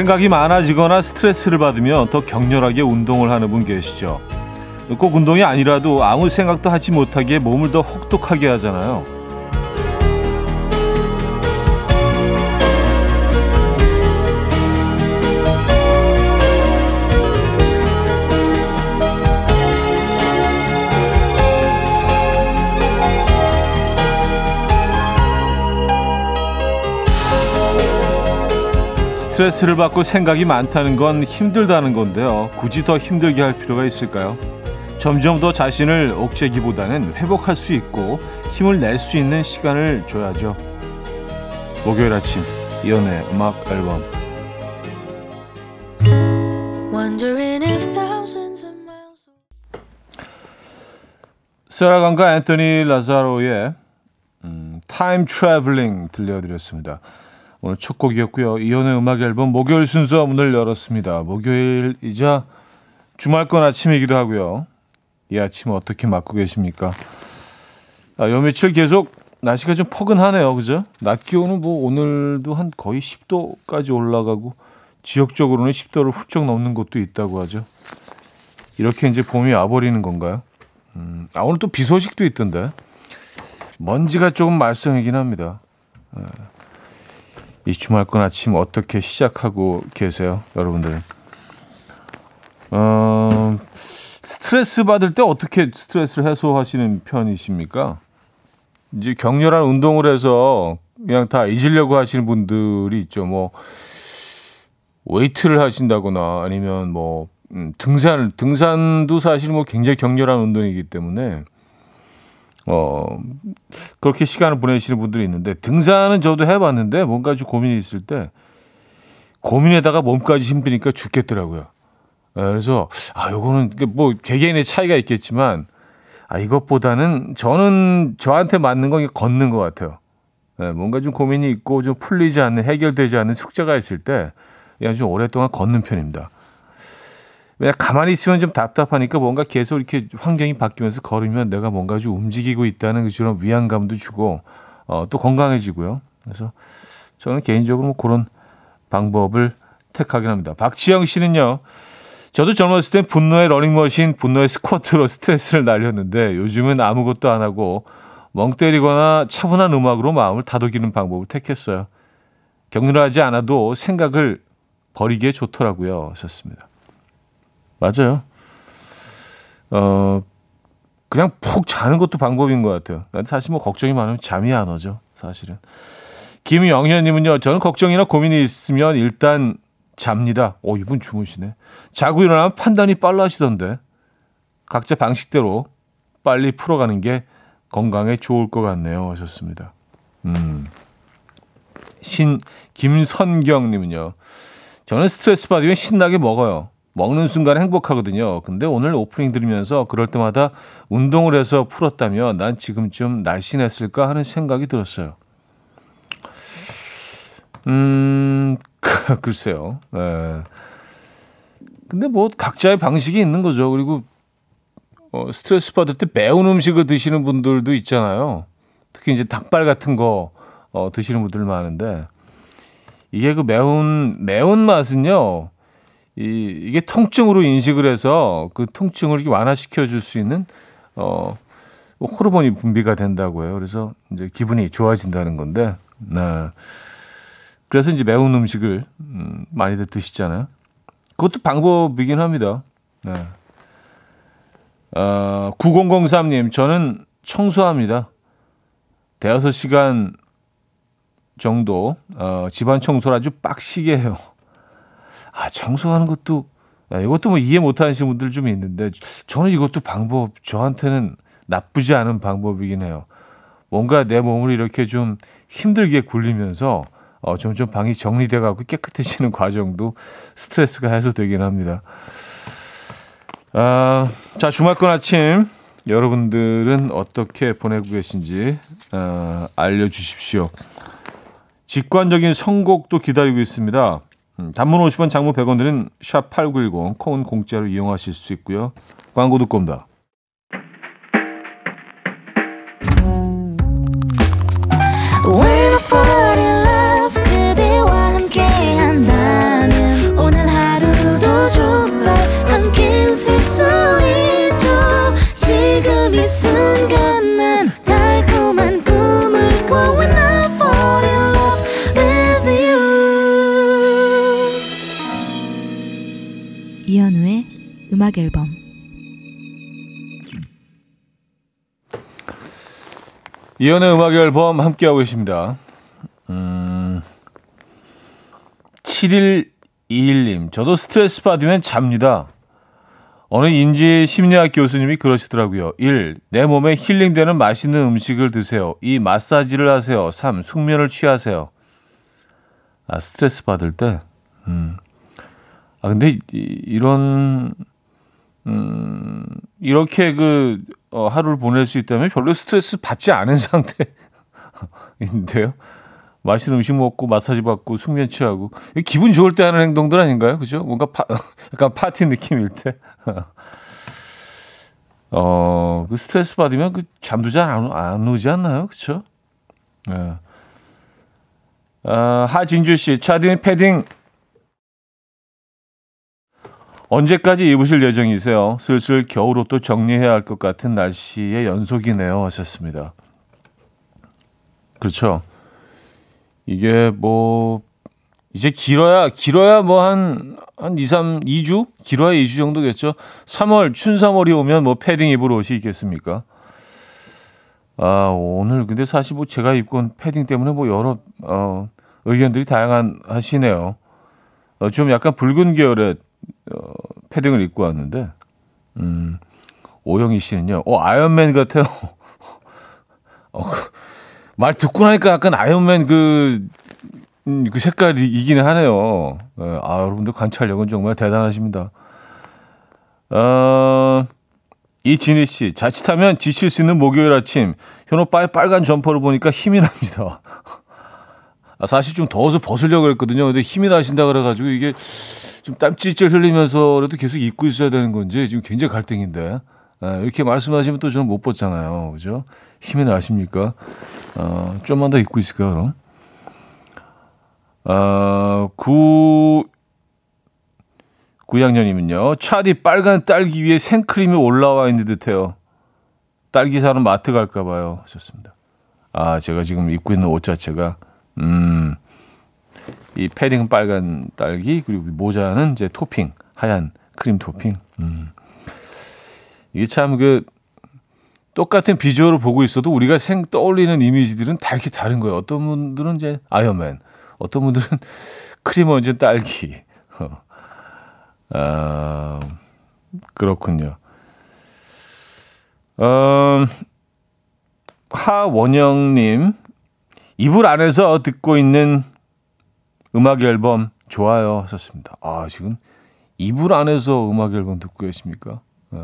생각이 많아지거나 스트레스를 받으면 더 격렬하게 운동을 하는 분 계시죠. 꼭 운동이 아니라도 아무 생각도 하지 못하게 몸을 더 혹독하게 하잖아요. 스트레스를 받고 생각이 많다는 건 힘들다는 건데요. 굳이 더 힘들게 할 필요가 있을까요? 점점 더 자신을 억제기보다는 회복할 수 있고 힘을 낼 수 있는 시간을 줘야죠. 목요일 아침 이연의 음악 앨범 세라강과 앤토니 라자로의 음, Time Traveling 들려드렸습니다. 오늘 첫 곡이었고요. 이현우의 음악 앨범 목요일 순서 문을 열었습니다. 목요일이자 주말권 아침이기도 하고요. 이 아침 어떻게 맞고 계십니까? 아, 요 며칠 계속 날씨가 좀 포근하네요. 그죠? 낮 기온은 뭐 오늘도 한 거의 10도까지 올라가고 지역적으로는 10도를 훌쩍 넘는 곳도 있다고 하죠. 이렇게 이제 봄이 와버리는 건가요? 음, 아, 오늘 또 비 소식도 있던데. 먼지가 조금 말썽이긴 합니다. 예. 이 주말권 아침 어떻게 시작하고 계세요, 여러분들? 어, 스트레스 받을 때 어떻게 스트레스를 해소하시는 편이십니까? 이제 격렬한 운동을 해서 그냥 다 잊으려고 하시는 분들이 있죠. 뭐 웨이트를 하신다거나 아니면 뭐 음, 등산 등산도 사실 뭐 굉장히 격렬한 운동이기 때문에 어, 그렇게 시간을 보내시는 분들이 있는데, 등산은 저도 해봤는데, 뭔가 좀 고민이 있을 때, 고민에다가 몸까지 힘드니까 죽겠더라고요. 네, 그래서, 아, 요거는, 뭐, 개개인의 차이가 있겠지만, 아, 이것보다는 저는 저한테 맞는 건 걷는 것 같아요. 네, 뭔가 좀 고민이 있고, 좀 풀리지 않는, 해결되지 않는 숙제가 있을 때, 그냥 좀 오랫동안 걷는 편입니다. 왜냐 가만히 있으면 좀 답답하니까 뭔가 계속 이렇게 환경이 바뀌면서 걸으면 내가 뭔가 좀 움직이고 있다는 그런 위안감도 주고 어, 또 건강해지고요. 그래서 저는 개인적으로 뭐 그런 방법을 택하긴 합니다. 박지영 씨는요. 저도 젊었을 땐 분노의 러닝머신, 분노의 스쿼트로 스트레스를 날렸는데 요즘은 아무것도 안 하고 멍 때리거나 차분한 음악으로 마음을 다독이는 방법을 택했어요. 격렬하지 않아도 생각을 버리기에 좋더라고요. 하셨습니다. 맞아요. 어, 그냥 푹 자는 것도 방법인 것 같아요. 난 사실 뭐 걱정이 많으면 잠이 안 오죠. 사실은. 김영현님은요, 저는 걱정이나 고민이 있으면 일단 잡니다. 오, 이분 주무시네. 자고 일어나면 판단이 빨라지던데. 각자 방식대로 빨리 풀어가는 게 건강에 좋을 것 같네요. 하셨습니다. 음. 신, 김선경님은요, 저는 스트레스 받으면 신나게 먹어요. 먹는 순간 행복하거든요. 근데 오늘 오프닝 들으면서 그럴 때마다 운동을 해서 풀었다면 난 지금쯤 날씬했을까 하는 생각이 들었어요. 음, 글쎄요. 네. 근데 뭐 각자의 방식이 있는 거죠. 그리고 어, 스트레스 받을 때 매운 음식을 드시는 분들도 있잖아요. 특히 이제 닭발 같은 거 어, 드시는 분들 많은데 이게 그 매운 매운 맛은요. 이, 이게 통증으로 인식을 해서 그 통증을 완화시켜 줄 수 있는 어 호르몬이 분비가 된다고요. 그래서 이제 기분이 좋아진다는 건데, 네. 그래서 이제 매운 음식을 음, 많이들 드시잖아요. 그것도 방법이긴 합니다. 네. 어, 9003님, 저는 청소합니다. 대여섯 시간 정도 어, 집안 청소를 아주 빡시게 해요. 아, 청소하는 것도, 아, 이것도 뭐 이해 못 하시는 분들 좀 있는데, 저는 이것도 방법, 저한테는 나쁘지 않은 방법이긴 해요. 뭔가 내 몸을 이렇게 좀 힘들게 굴리면서, 어, 점점 방이 정리돼 가고 깨끗해지는 과정도 스트레스가 해소되긴 합니다. 아, 자, 주말권 아침, 여러분들은 어떻게 보내고 계신지, 어, 알려 주십시오. 직관적인 선곡도 기다리고 있습니다. 음, 단문 50원, 장문 100원 드는 샵8910 콩은 공짜로 이용하실 수 있고요. 광고 듣고 옵니다. 음악 앨범 이연의 음악 앨범 함께하고 계십니다. 음, 7121님, 저도 스트레스 받으면 잡니다. 어느 인지 심리학 교수님이 그러시더라고요. 1. 내 몸에 힐링되는 맛있는 음식을 드세요. 2. 마사지를 하세요. 3. 숙면을 취하세요. 아, 스트레스 받을 때? 음. 아, 근데 이, 런 음, 이렇게 그, 어, 하루를 보낼 수 있다면 별로 스트레스 받지 않은 상태인데요. 맛있는 음식 먹고 마사지 받고 숙면 취하고 기분 좋을 때 하는 행동들 아닌가요? 그죠? 뭔가 파, 약간 파티 느낌일 때. 어, 그 스트레스 받으면 그 잠도 잘안 안 오지 않나요? 그쵸 예. 아, 하진주 씨, 차디는 패딩 언제까지 입으실 예정이세요? 슬슬 겨울 옷도 정리해야 할 것 같은 날씨의 연속이네요. 하셨습니다. 그렇죠. 이게 뭐 이제 길어야 길어야 뭐 한 한 2, 3, 2주? 길어야 2주 정도겠죠. 3월 춘3월이 오면 뭐 패딩 입을 옷이 있겠습니까? 아, 오늘 근데 사실 뭐 제가 입고 온 패딩 때문에 뭐 여러 어 의견들이 다양한 하시네요. 어, 좀 약간 붉은 계열의 어, 패딩을 입고 왔는데 음. 오영희 씨는요. 어, 아이언맨 같아요. 어, 그, 말 듣고 나니까 약간 아이언맨 그, 음, 그 색깔이 이기는 하네요. 네, 아, 여러분들 관찰력은 정말 대단하십니다. 어, 이진희 씨, 자칫하면 지칠 수 있는 목요일 아침, 현우 오빠, 빨간 점퍼를 보니까 힘이 납니다. 아, 사실 좀 더워서 벗으려고 했거든요. 근데 힘이 나신다 그래가지고 이게 좀 땀 찔찔 흘리면서라도 계속 입고 있어야 되는 건지 지금 굉장히 갈등인데. 아, 이렇게 말씀하시면 또 저는 못 벗잖아요. 그죠? 힘이 나십니까? 어, 좀만 더 입고 있을까, 그럼? 어, 구, 구양년이면요. 차디 빨간 딸기 위에 생크림이 올라와 있는 듯해요. 딸기 사러 마트 갈까 봐요. 하셨습니다. 아, 제가 지금 입고 있는 옷 자체가, 음, 이 패딩은 빨간 딸기, 그리고 모자는 이제 토핑, 하얀 크림 토핑. 음. 이게 참 그, 똑같은 비주얼을 보고 있어도 우리가 생 떠올리는 이미지들은 다 이렇게 다른 거예요. 어떤 분들은 이제 아이언맨, 어떤 분들은 크림 얹은 딸기. 아, 그렇군요. 음, 하원영님, 이불 안에서 듣고 있는 음악 앨범 좋아요 하셨습니다. 아, 지금 이불 안에서 음악 앨범 듣고 계십니까? 네.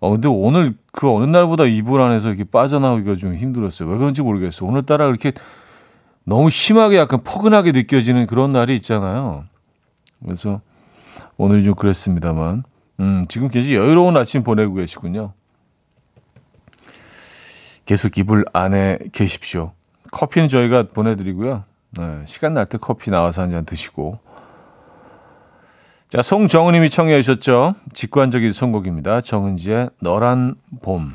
어, 근데 오늘 그 어느 날보다 이불 안에서 이렇게 빠져나오기가 좀 힘들었어요. 왜 그런지 모르겠어요. 오늘따라 그렇게 너무 심하게 약간 포근하게 느껴지는 그런 날이 있잖아요. 그래서 오늘이 좀 그랬습니다만, 음, 지금 굉장히 여유로운 아침 보내고 계시군요. 계속 이불 안에 계십시오. 커피는 저희가 보내드리고요. 네, 시간 날 때 커피 나와서 한 잔 드시고 자, 송정은님이 청해 주셨죠. 직관적인 선곡입니다. 정은지의 너란 봄.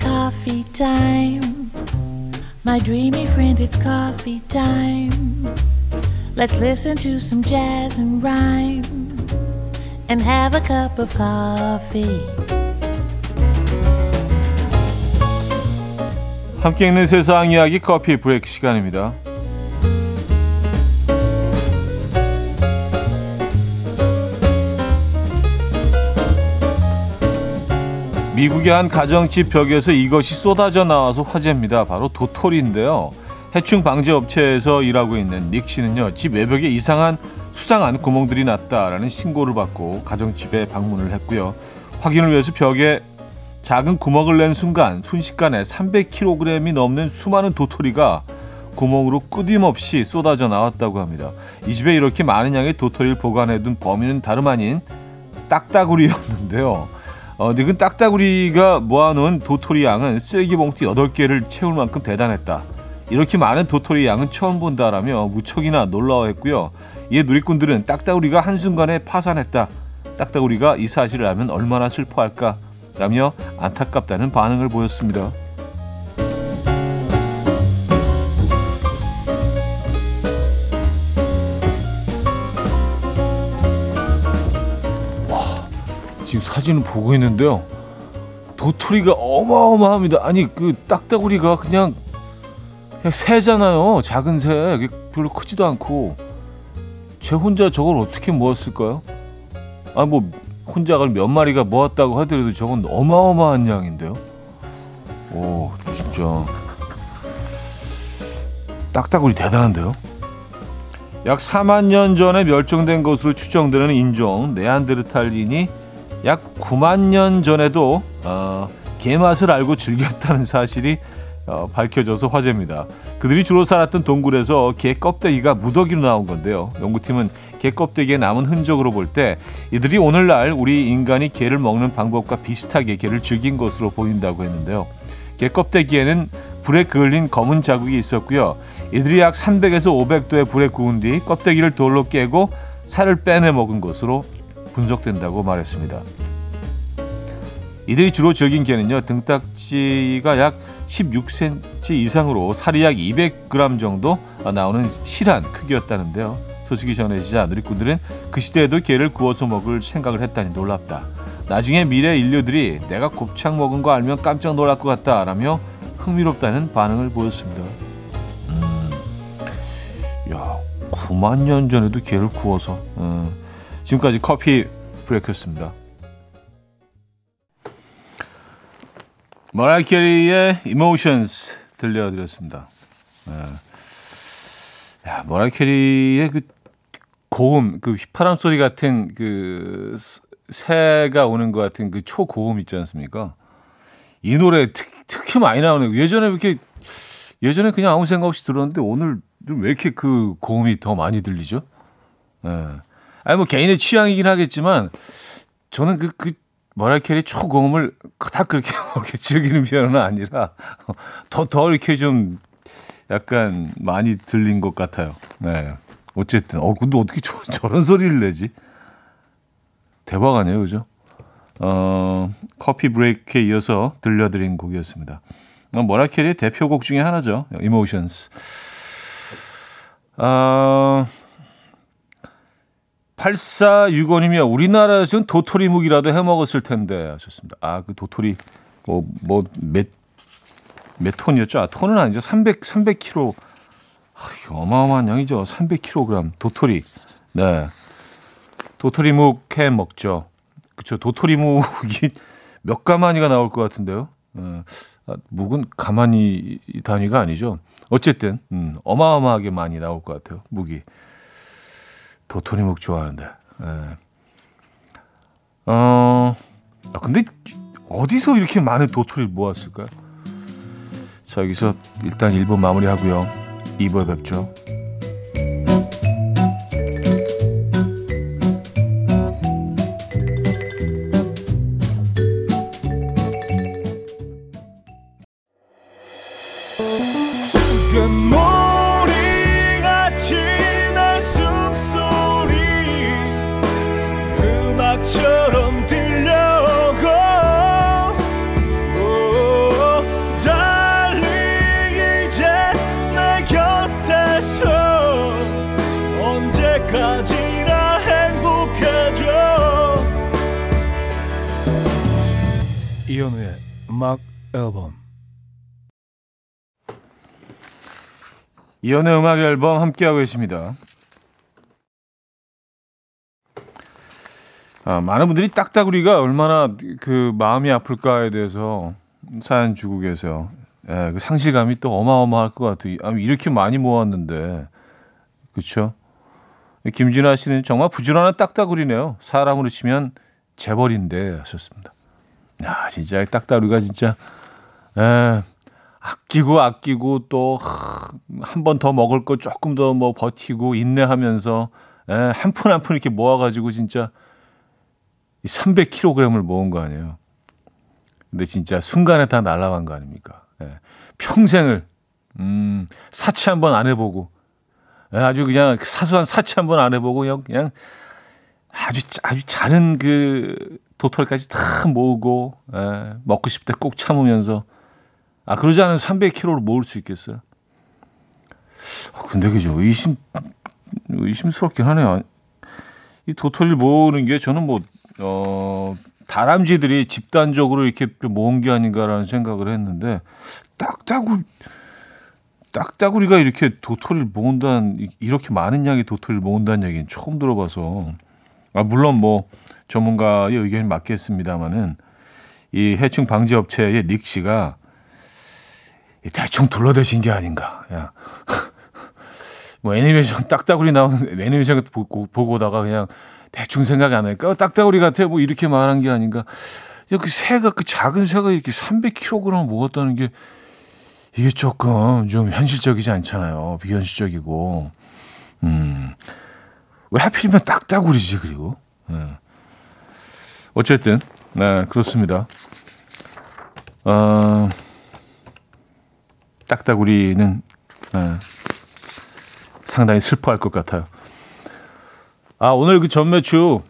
Coffee time. My dreamy friend, it's coffee time. Let's listen to some jazz and rhyme and have a cup of coffee. 함께 있는 세상 이야기 커피 브레이크 시간입니다. 미국의 한 가정집 벽에서 이것이 쏟아져 나와서 화제입니다. 바로 도토리인데요. 해충 방제 업체에서 일하고 있는 닉 씨는요, 집 외벽에 이상한 수상한 구멍들이 났다라는 신고를 받고 가정집에 방문을 했고요. 확인을 위해서 벽에 작은 구멍을 낸 순간 순식간에 300kg이 넘는 수많은 도토리가 구멍으로 끊임없이 쏟아져 나왔다고 합니다. 이 집에 이렇게 많은 양의 도토리를 보관해둔 범인은 다름 아닌 딱따구리였는데요. 어, 늙은 딱따구리가 모아놓은 도토리 양은 쓰레기 봉투 8개를 채울 만큼 대단했다. 이렇게 많은 도토리 양은 처음 본다라며 무척이나 놀라워했고요. 이에 누리꾼들은 딱따구리가 한순간에 파산했다. 딱따구리가 이 사실을 알면 얼마나 슬퍼할까? 라며 안타깝다는 반응을 보였습니다. 사진을 보고 있는데요. 도토리가 어마어마합니다. 아니 그 딱따구리가 그냥 그냥 새잖아요. 작은 새. 별로 크지도 않고 제 혼자 저걸 어떻게 모았을까요? 아 뭐 혼자가 몇 마리가 모았다고 하더라도 저건 어마어마한 양인데요. 오 진짜 딱따구리 대단한데요. 약 4만 년 전에 멸종된 것으로 추정되는 인종 네안데르탈인이 약 9만 년 전에도 어, 개맛을 알고 즐겼다는 사실이 어, 밝혀져서 화제입니다. 그들이 주로 살았던 동굴에서 개 껍데기가 무더기로 나온 건데요. 연구팀은 개 껍데기에 남은 흔적으로 볼 때 이들이 오늘날 우리 인간이 개를 먹는 방법과 비슷하게 개를 즐긴 것으로 보인다고 했는데요. 개 껍데기에는 불에 그을린 검은 자국이 있었고요. 이들이 약 300에서 500도의 불에 구운 뒤 껍데기를 돌로 깨고 살을 빼내 먹은 것으로 분석된다고 말했습니다. 이들이 주로 즐긴 개는요 등딱지가 약 16cm 이상으로 살이 약 200g 정도 나오는 실한 크기였다는데요. 소식이 전해지자 누리꾼들은 그 시대에도 개를 구워서 먹을 생각을 했다니 놀랍다. 나중에 미래 인류들이 내가 곱창 먹은 거 알면 깜짝 놀랄 것 같다라며 흥미롭다는 반응을 보였습니다. 음, 야, 9만 년 전에도 개를 구워서. 음, 지금까지 커피 브레이크였습니다. 머라이 캐리의 Emotions 들려드렸습니다. 네. 야, 머라이 캐리의 그 고음, 그 휘파람 소리 같은 그 새가 오는 것 같은 그 초고음 있지 않습니까? 이 노래 특, 특히 많이 나오네요. 예전에 이렇게 예전에 그냥 아무 생각 없이 들었는데 오늘 왜 이렇게 그 고음이 더 많이 들리죠? 예. 네. 아니 뭐 개인의 취향이긴 하겠지만 저는 그, 그 머라이캐리 초고음을 다 그렇게 그렇게 즐기는 편은 아니라 더, 더 이렇게 좀 약간 많이 들린 것 같아요. 네. 어쨌든, 어, 근데 어떻게 저, 저런 소리를 내지? 대박 아니에요, 그죠? 어, 커피 브레이크에 이어서 들려드린 곡이었습니다. 어, 머라이캐리의 대표곡 중에 하나죠. Emotions. 어, 8465님이요. 우리나라에서는 도토리묵이라도 해 먹었을 텐데 하셨습니다. 아, 그 도토리 뭐 뭐몇 몇 톤이었죠? 아, 톤은 아니죠. 300 300kg. 아, 어마어마한 양이죠. 300kg 도토리. 네. 도토리묵 해 먹죠. 그렇죠. 도토리묵이 몇 가마니가 나올 것 같은데요. 네. 아, 묵은 가마니 단위가 아니죠. 어쨌든 음, 어마어마하게 많이 나올 것 같아요. 묵이. 도토리묵 좋아하는데. 예. 어, 아, 근데 어디서 이렇게 많은 도토리를 모았을까요? 자, 여기서 일단 1부 마무리하고요. 2부에 뵙죠. 이현우의 음악 앨범 함께하고 계십니다. 아, 많은 분들이 딱따구리가 얼마나 그 마음이 아플까에 대해서 사연 주고 계세요. 예, 그 상실감이 또 어마어마할 것 같아요. 아, 이렇게 많이 모았는데. 그렇죠? 김진아 씨는 정말 부지런한 딱따구리네요. 사람으로 치면 재벌인데 하셨습니다. 야, 진짜 딱따구리가 진짜 에, 아끼고 아끼고 또 한 번 더 먹을 거 조금 더 뭐 버티고 인내하면서 한푼 한푼 이렇게 모아가지고 진짜 300kg을 모은 거 아니에요. 근데 진짜 순간에 다 날아간 거 아닙니까? 예. 평생을 음, 사치 한 번 안 해보고 예, 아주 그냥 사소한 사치 한 번 안 해보고 그냥, 그냥 아주 아주 작은 그 도토리까지 다 모으고 예, 먹고 싶을 때 꼭 참으면서 아 그러지 않으면 300kg를 모을 수 있겠어요? 어, 근데 그죠 의심 의심스럽긴 하네요. 이 도토리를 모으는 게 저는 뭐 어, 다람쥐들이 집단적으로 이렇게 모은 게 아닌가라는 생각을 했는데 딱따구 딱따구리가 이렇게 도토리를 모은다는 이렇게 많은 양의 도토리를 모은다는 얘기는 처음 들어봐서 아 물론 뭐 전문가의 의견이 맞겠습니다만은 이 해충 방지 업체의 닉 씨가 대충 둘러대신 게 아닌가. 야. 뭐 애니메이션 딱따구리 나오는 애니메이션 보고, 보고 오다가 그냥 대충 생각이 안 나니까 어, 딱따구리 같아 뭐 이렇게 말한 게 아닌가. 그 새가 그 작은 새가 이렇게 300kg 먹었다는 게 이게 조금 좀 현실적이지 않잖아요. 비현실적이고. 음. 왜 하필이면 딱따구리지 그리고. 네. 어쨌든 네 그렇습니다. 어, 딱따구리는 네, 상당히 슬퍼할 것 같아요. 아 오늘 그 전매추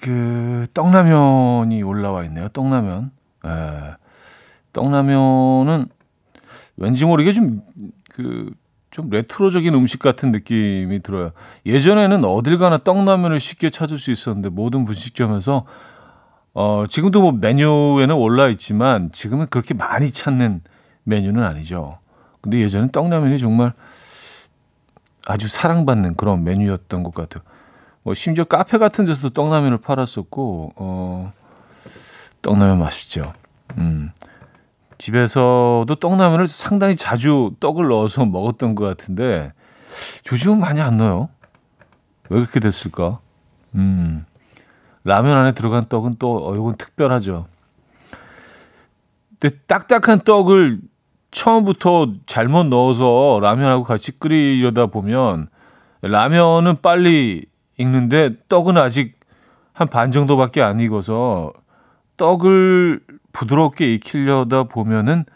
그 떡라면이 올라와 있네요. 떡라면. 예. 떡라면은 왠지 모르게 좀그 좀 레트로적인 음식 같은 느낌이 들어요. 예전에는 어딜 가나 떡라면을 쉽게 찾을 수 있었는데 모든 분식점에서 어 지금도 뭐 메뉴에는 올라 있지만 지금은 그렇게 많이 찾는 메뉴는 아니죠. 근데 예전엔 떡라면이 정말 아주 사랑받는 그런 메뉴였던 것 같아요. 뭐 심지어 카페 같은 데서도 떡라면을 팔았었고 어 떡라면 맛있죠. 음. 집에서도 떡라면을 상당히 자주 떡을 넣어서 먹었던 것 같은데 요즘은 많이 안 넣어요. 왜 그렇게 됐을까? 음. 라면 안에 들어간 떡은 또 어, 이건 특별하죠. 근데 딱딱한 떡을 처음부터 잘못 넣어서 라면하고 같이 끓이려다 보면 라면은 빨리 익는데 떡은 아직 한 반 정도밖에 안 익어서 떡을 부드럽게 익히려다 보면은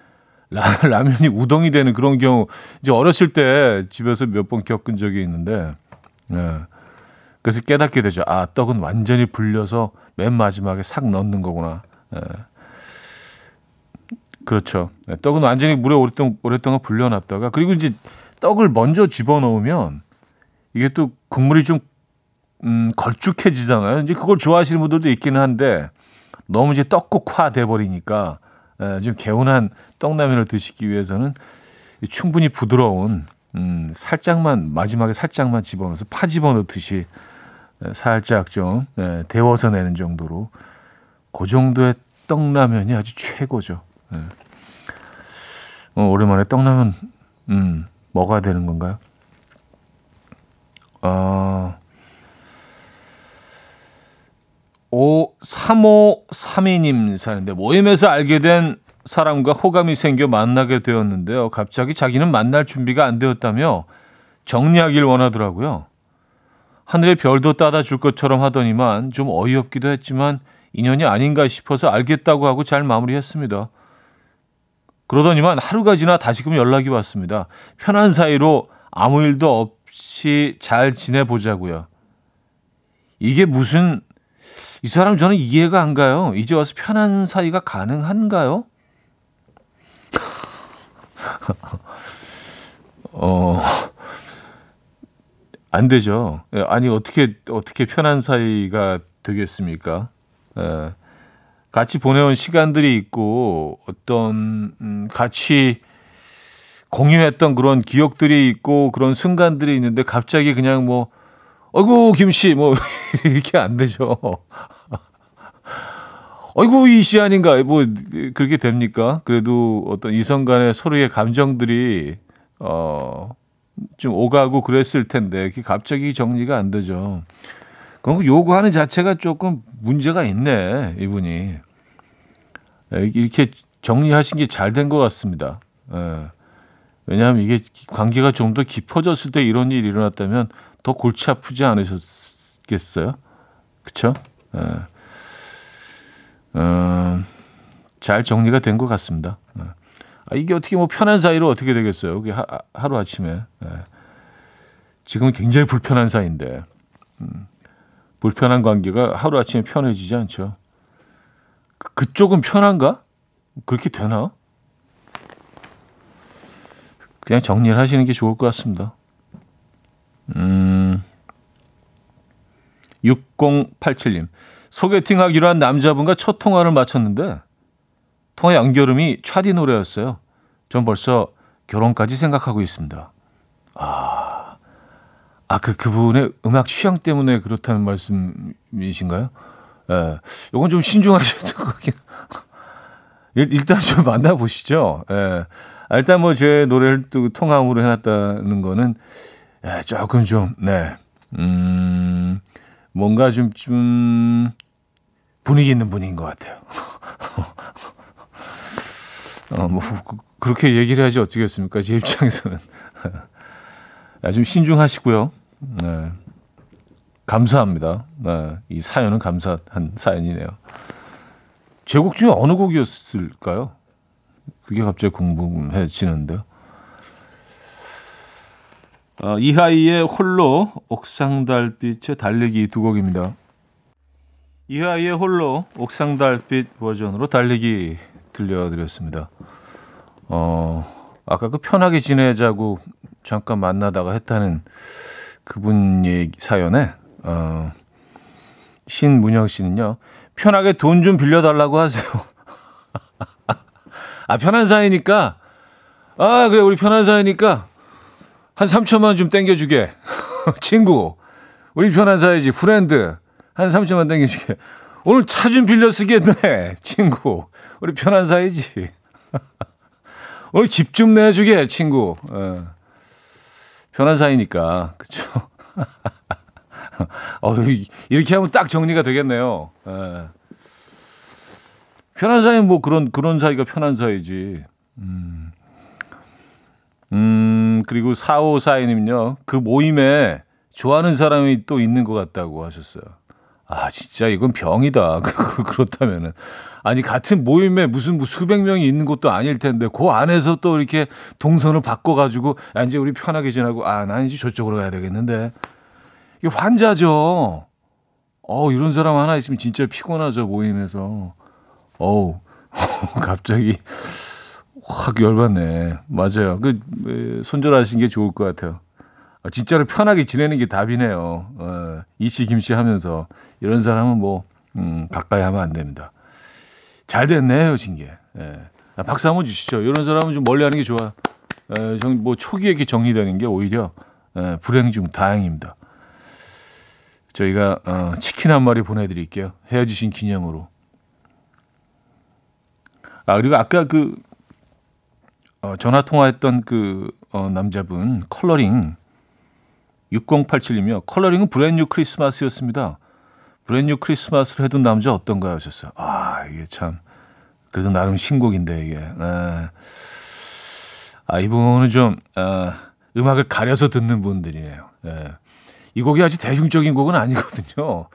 라, 라면이 우동이 되는 그런 경우 이제 어렸을 때 집에서 몇 번 겪은 적이 있는데 예. 그래서 깨닫게 되죠. 아 떡은 완전히 불려서 맨 마지막에 싹 넣는 거구나. 예. 그렇죠. 네, 떡은 완전히 물에 오랫동안, 오랫동안 불려놨다가 그리고 이제 떡을 먼저 집어넣으면 이게 또 국물이 좀 음, 걸쭉해지잖아요. 이제 그걸 좋아하시는 분들도 있기는 한데 너무 이제 떡국화 돼 버리니까 예, 좀 개운한 떡라면을 드시기 위해서는 충분히 부드러운 음, 살짝만 마지막에 살짝만 집어넣어서 파 집어넣듯이 예, 살짝 좀 예, 데워서 내는 정도로 그 정도의 떡라면이 아주 최고죠. 예. 어, 오랜만에 떡라면 음, 먹어야 되는 건가요? 어, 5 3532님 사는데 모임에서 알게 된 사람과 호감이 생겨 만나게 되었는데요. 갑자기 자기는 만날 준비가 안 되었다며 정리하길 원하더라고요. 하늘의 별도 따다 줄 것처럼 하더니만 좀 어이없기도 했지만 인연이 아닌가 싶어서 알겠다고 하고 잘 마무리했습니다. 그러더니만 하루가 지나 다시금 연락이 왔습니다. 편한 사이로 아무 일도 없이 잘 지내보자고요. 이게 무슨 이 사람 저는 이해가 안 가요. 이제 와서 편한 사이가 가능한가요? 어, 안 되죠. 예, 아니, 어떻게, 어떻게 편한 사이가 되겠습니까? 예, 같이 보내온 시간들이 있고, 어떤, 음, 같이 공유했던 그런 기억들이 있고, 그런 순간들이 있는데, 갑자기 그냥 뭐, 어이구, 김씨, 뭐, 이렇게 안 되죠. 어이구, 이 씨 아닌가. 뭐, 그렇게 됩니까? 그래도 어떤 이성 간의 서로의 감정들이, 어, 좀 오가고 그랬을 텐데, 갑자기 정리가 안 되죠. 그런 거 요구하는 자체가 조금 문제가 있네, 이분이. 이렇게 정리하신 게 잘 된 것 같습니다. 예. 왜냐하면 이게 관계가 좀 더 깊어졌을 때 이런 일이 일어났다면 더 골치 아프지 않으셨겠어요? 그쵸? 예. 어, 잘 정리가 된 것 같습니다. 예. 아, 이게 어떻게 뭐 편한 사이로 어떻게 되겠어요? 하, 하루 아침에. 예. 지금은 굉장히 불편한 사이인데. 음, 불편한 관계가 하루 아침에 편해지지 않죠. 그, 그쪽은 편한가? 그렇게 되나? 그냥 정리를 하시는 게 좋을 것 같습니다. 음, 6087님. 소개팅 하기로 한 남자분과 첫 통화를 마쳤는데 통화 연결음이 차디 노래였어요. 전 벌써 결혼까지 생각하고 있습니다. 아, 아, 그, 그분의 음악 취향 때문에 그렇다는 말씀이신가요? 예. 요건 좀 신중하셔야 될 것 같긴. 일단 좀 만나보시죠. 예. 아, 일단 뭐 제 노래를 또 통화음으로 해놨다는 거는 예, 조금 좀, 네. 음, 뭔가 좀, 좀, 분위기 있는 분인 것 같아요. 어, 뭐, 그, 그렇게 얘기를 하지 어쩌겠습니까? 제 입장에서는. 아, 좀 신중하시고요. 네. 감사합니다. 네. 이 사연은 감사한 사연이네요. 제 곡 중에 어느 곡이었을까요? 그게 갑자기 궁금해지는데요. 어, 이하이의 홀로 옥상 달빛의 달리기 두 곡입니다. 이하이의 홀로 옥상 달빛 버전으로 달리기 들려드렸습니다. 어, 아까 그 편하게 지내자고 잠깐 만나다가 했다는 그분 얘기 사연에 어, 신문영 씨는요. 편하게 돈 좀 빌려달라고 하세요. 아, 편한 사이니까. 아, 그래, 우리 편한 사이니까. 한 3천만 좀 땡겨주게. 친구. 우리 편한 사이지. friend. 한 3천만 땡겨주게. 오늘 차 좀 빌려 쓰겠네. 친구. 우리 편한 사이지. 오늘 집 좀 내주게, 친구. 어. 편한 사이니까. 그쵸. 어, 이렇게 하면 딱 정리가 되겠네요. 예. 편한 사이는 뭐 그런, 그런 사이가 편한 사이지. 음. 음, 그리고 4542님요. 그 모임에 좋아하는 사람이 또 있는 것 같다고 하셨어요. 아, 진짜 이건 병이다. 그렇다면은. 아니, 같은 모임에 무슨 뭐 수백 명이 있는 것도 아닐 텐데, 그 안에서 또 이렇게 동선을 바꿔가지고, 아, 이제 우리 편하게 지나고, 아, 난 이제 저쪽으로 가야 되겠는데. 이게 환자죠. 어, 이런 사람 하나 있으면 진짜 피곤하죠, 모임에서. 어우, 갑자기 확 열받네. 맞아요. 그, 손절하신 게 좋을 것 같아요. 아, 진짜로 편하게 지내는 게 답이네요. 어, 이씨 김씨 하면서 이런 사람은 뭐 음, 가까이 하면 안 됩니다. 잘 됐네요, 징계. 예. 아, 박수 한번 주시죠. 이런 사람은 좀 멀리 하는 게 좋아. 에, 정, 뭐 초기에 이렇게 정리되는 게 오히려 에, 불행 중 다행입니다. 저희가 어, 치킨 한 마리 보내드릴게요. 헤어지신 기념으로. 아 그리고 아까 그 어, 전화 통화했던 그 어, 남자분 컬러링 6087이며 컬러링은 Brand New Christmas였습니다. Brand New Christmas를 해둔 남자 어떤가요? 하셨어요. 아 이게 참 그래도 나름 신곡인데 이게. 네. 아 이분은 좀 아, 음악을 가려서 듣는 분들이네요. 예. 이 곡이 아주 대중적인 곡은 아니거든요.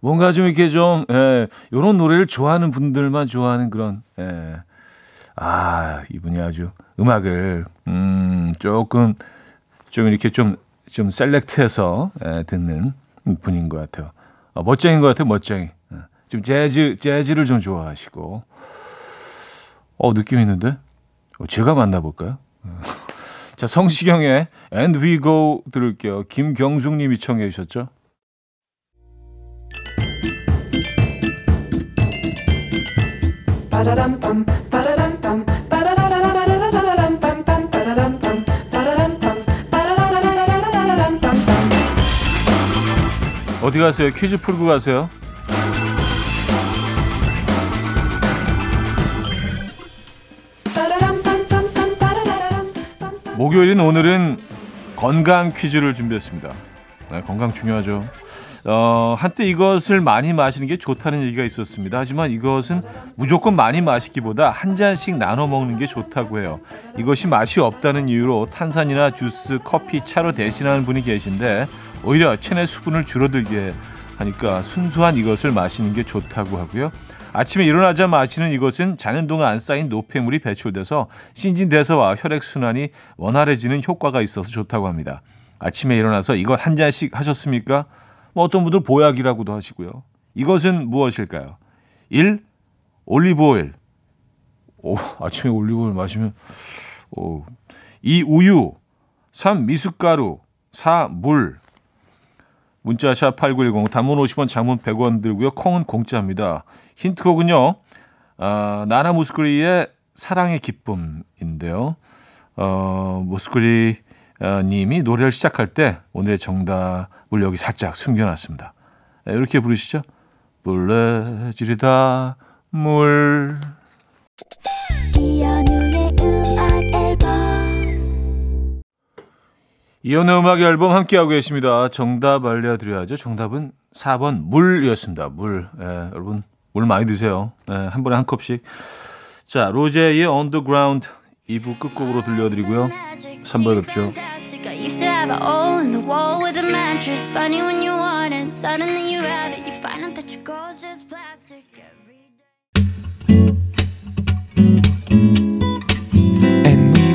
뭔가 좀 이렇게 좀, 예, 요런 노래를 좋아하는 분들만 좋아하는 그런, 예. 아, 이분이 아주 음악을, 음, 조금, 좀 이렇게 좀, 좀 셀렉트해서, 예, 듣는 분인 것 같아요. 아, 멋쟁인 것 같아요, 멋쟁이. 예. 좀 재즈, 재즈를 좀 좋아하시고. 어, 느낌 있는데? 어, 제가 만나볼까요? 자, 성시경의 And We Go 들을게요. 김경숙 님이 청해 주셨죠? 어디 가세요? 퀴즈 풀고 가세요. 목요일인 오늘은 건강 퀴즈를 준비했습니다. 네, 건강 중요하죠. 어, 한때 이것을 많이 마시는 게 좋다는 얘기가 있었습니다. 하지만 이것은 무조건 많이 마시기보다 한 잔씩 나눠 먹는 게 좋다고 해요. 이것이 맛이 없다는 이유로 탄산이나 주스, 커피, 차로 대신하는 분이 계신데 오히려 체내 수분을 줄어들게 하니까 순수한 이것을 마시는 게 좋다고 하고요. 아침에 일어나자 마시는 이것은 자는 동안 안 쌓인 노폐물이 배출돼서 신진대사와 혈액순환이 원활해지는 효과가 있어서 좋다고 합니다. 아침에 일어나서 이것 한 잔씩 하셨습니까? 뭐 어떤 분들 보약이라고도 하시고요. 이것은 무엇일까요? 1. 올리브오일. 오, 아침에 올리브오일 마시면 오. 2. 우유 3. 미숫가루 4. 물 문자 샵 8910 단문 50원 장문 100원 들고요. 콩은 공짜입니다. 힌트곡은요. 아, 나나 무스크리의 사랑의 기쁨인데요. 어, 무스크리 어, 님이 노래를 시작할 때 오늘의 정답을 여기 살짝 숨겨놨습니다. 네, 이렇게 부르시죠. 불러주리다 물 이현우의 음악 앨범 함께하고 계십니다. 정답 알려드려야죠. 정답은 4번 물이었습니다. 물. 예, 여러분 물 많이 드세요. 예, 한 번에 한 컵씩. 자, 로제의 언더그라운드 2부 끝곡으로 들려드리고요. 3부 뵙죠. Used to have a hole in the wall with a mattress. Funny when you want it, suddenly you have it. You find out that your goal's just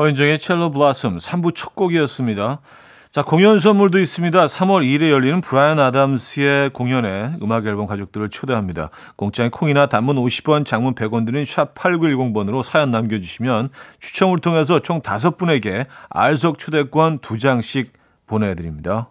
허인정의 첼로 블라썸 3부 첫 곡이었습니다. 자, 공연 선물도 있습니다. 3월 2일에 열리는 브라이언 아담스의 공연에 음악 앨범 가족들을 초대합니다. 공짜인 콩이나 단문 50원, 장문 100원 드는 샵 8910번으로 사연 남겨주시면 추첨을 통해서 총 5분에게 알석 초대권 2장씩 보내드립니다.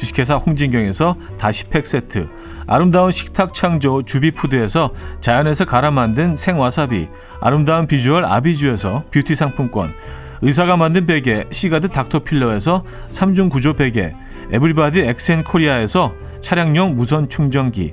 주식회사 홍진경에서 다시팩 세트, 아름다운 식탁 창조 주비푸드에서 자연에서 갈아 만든 생와사비, 아름다운 비주얼 아비주에서 뷰티 상품권, 의사가 만든 베개 시가드 닥터필러에서 3중 구조 베개, 에브리바디 엑센 코리아에서 차량용 무선 충전기,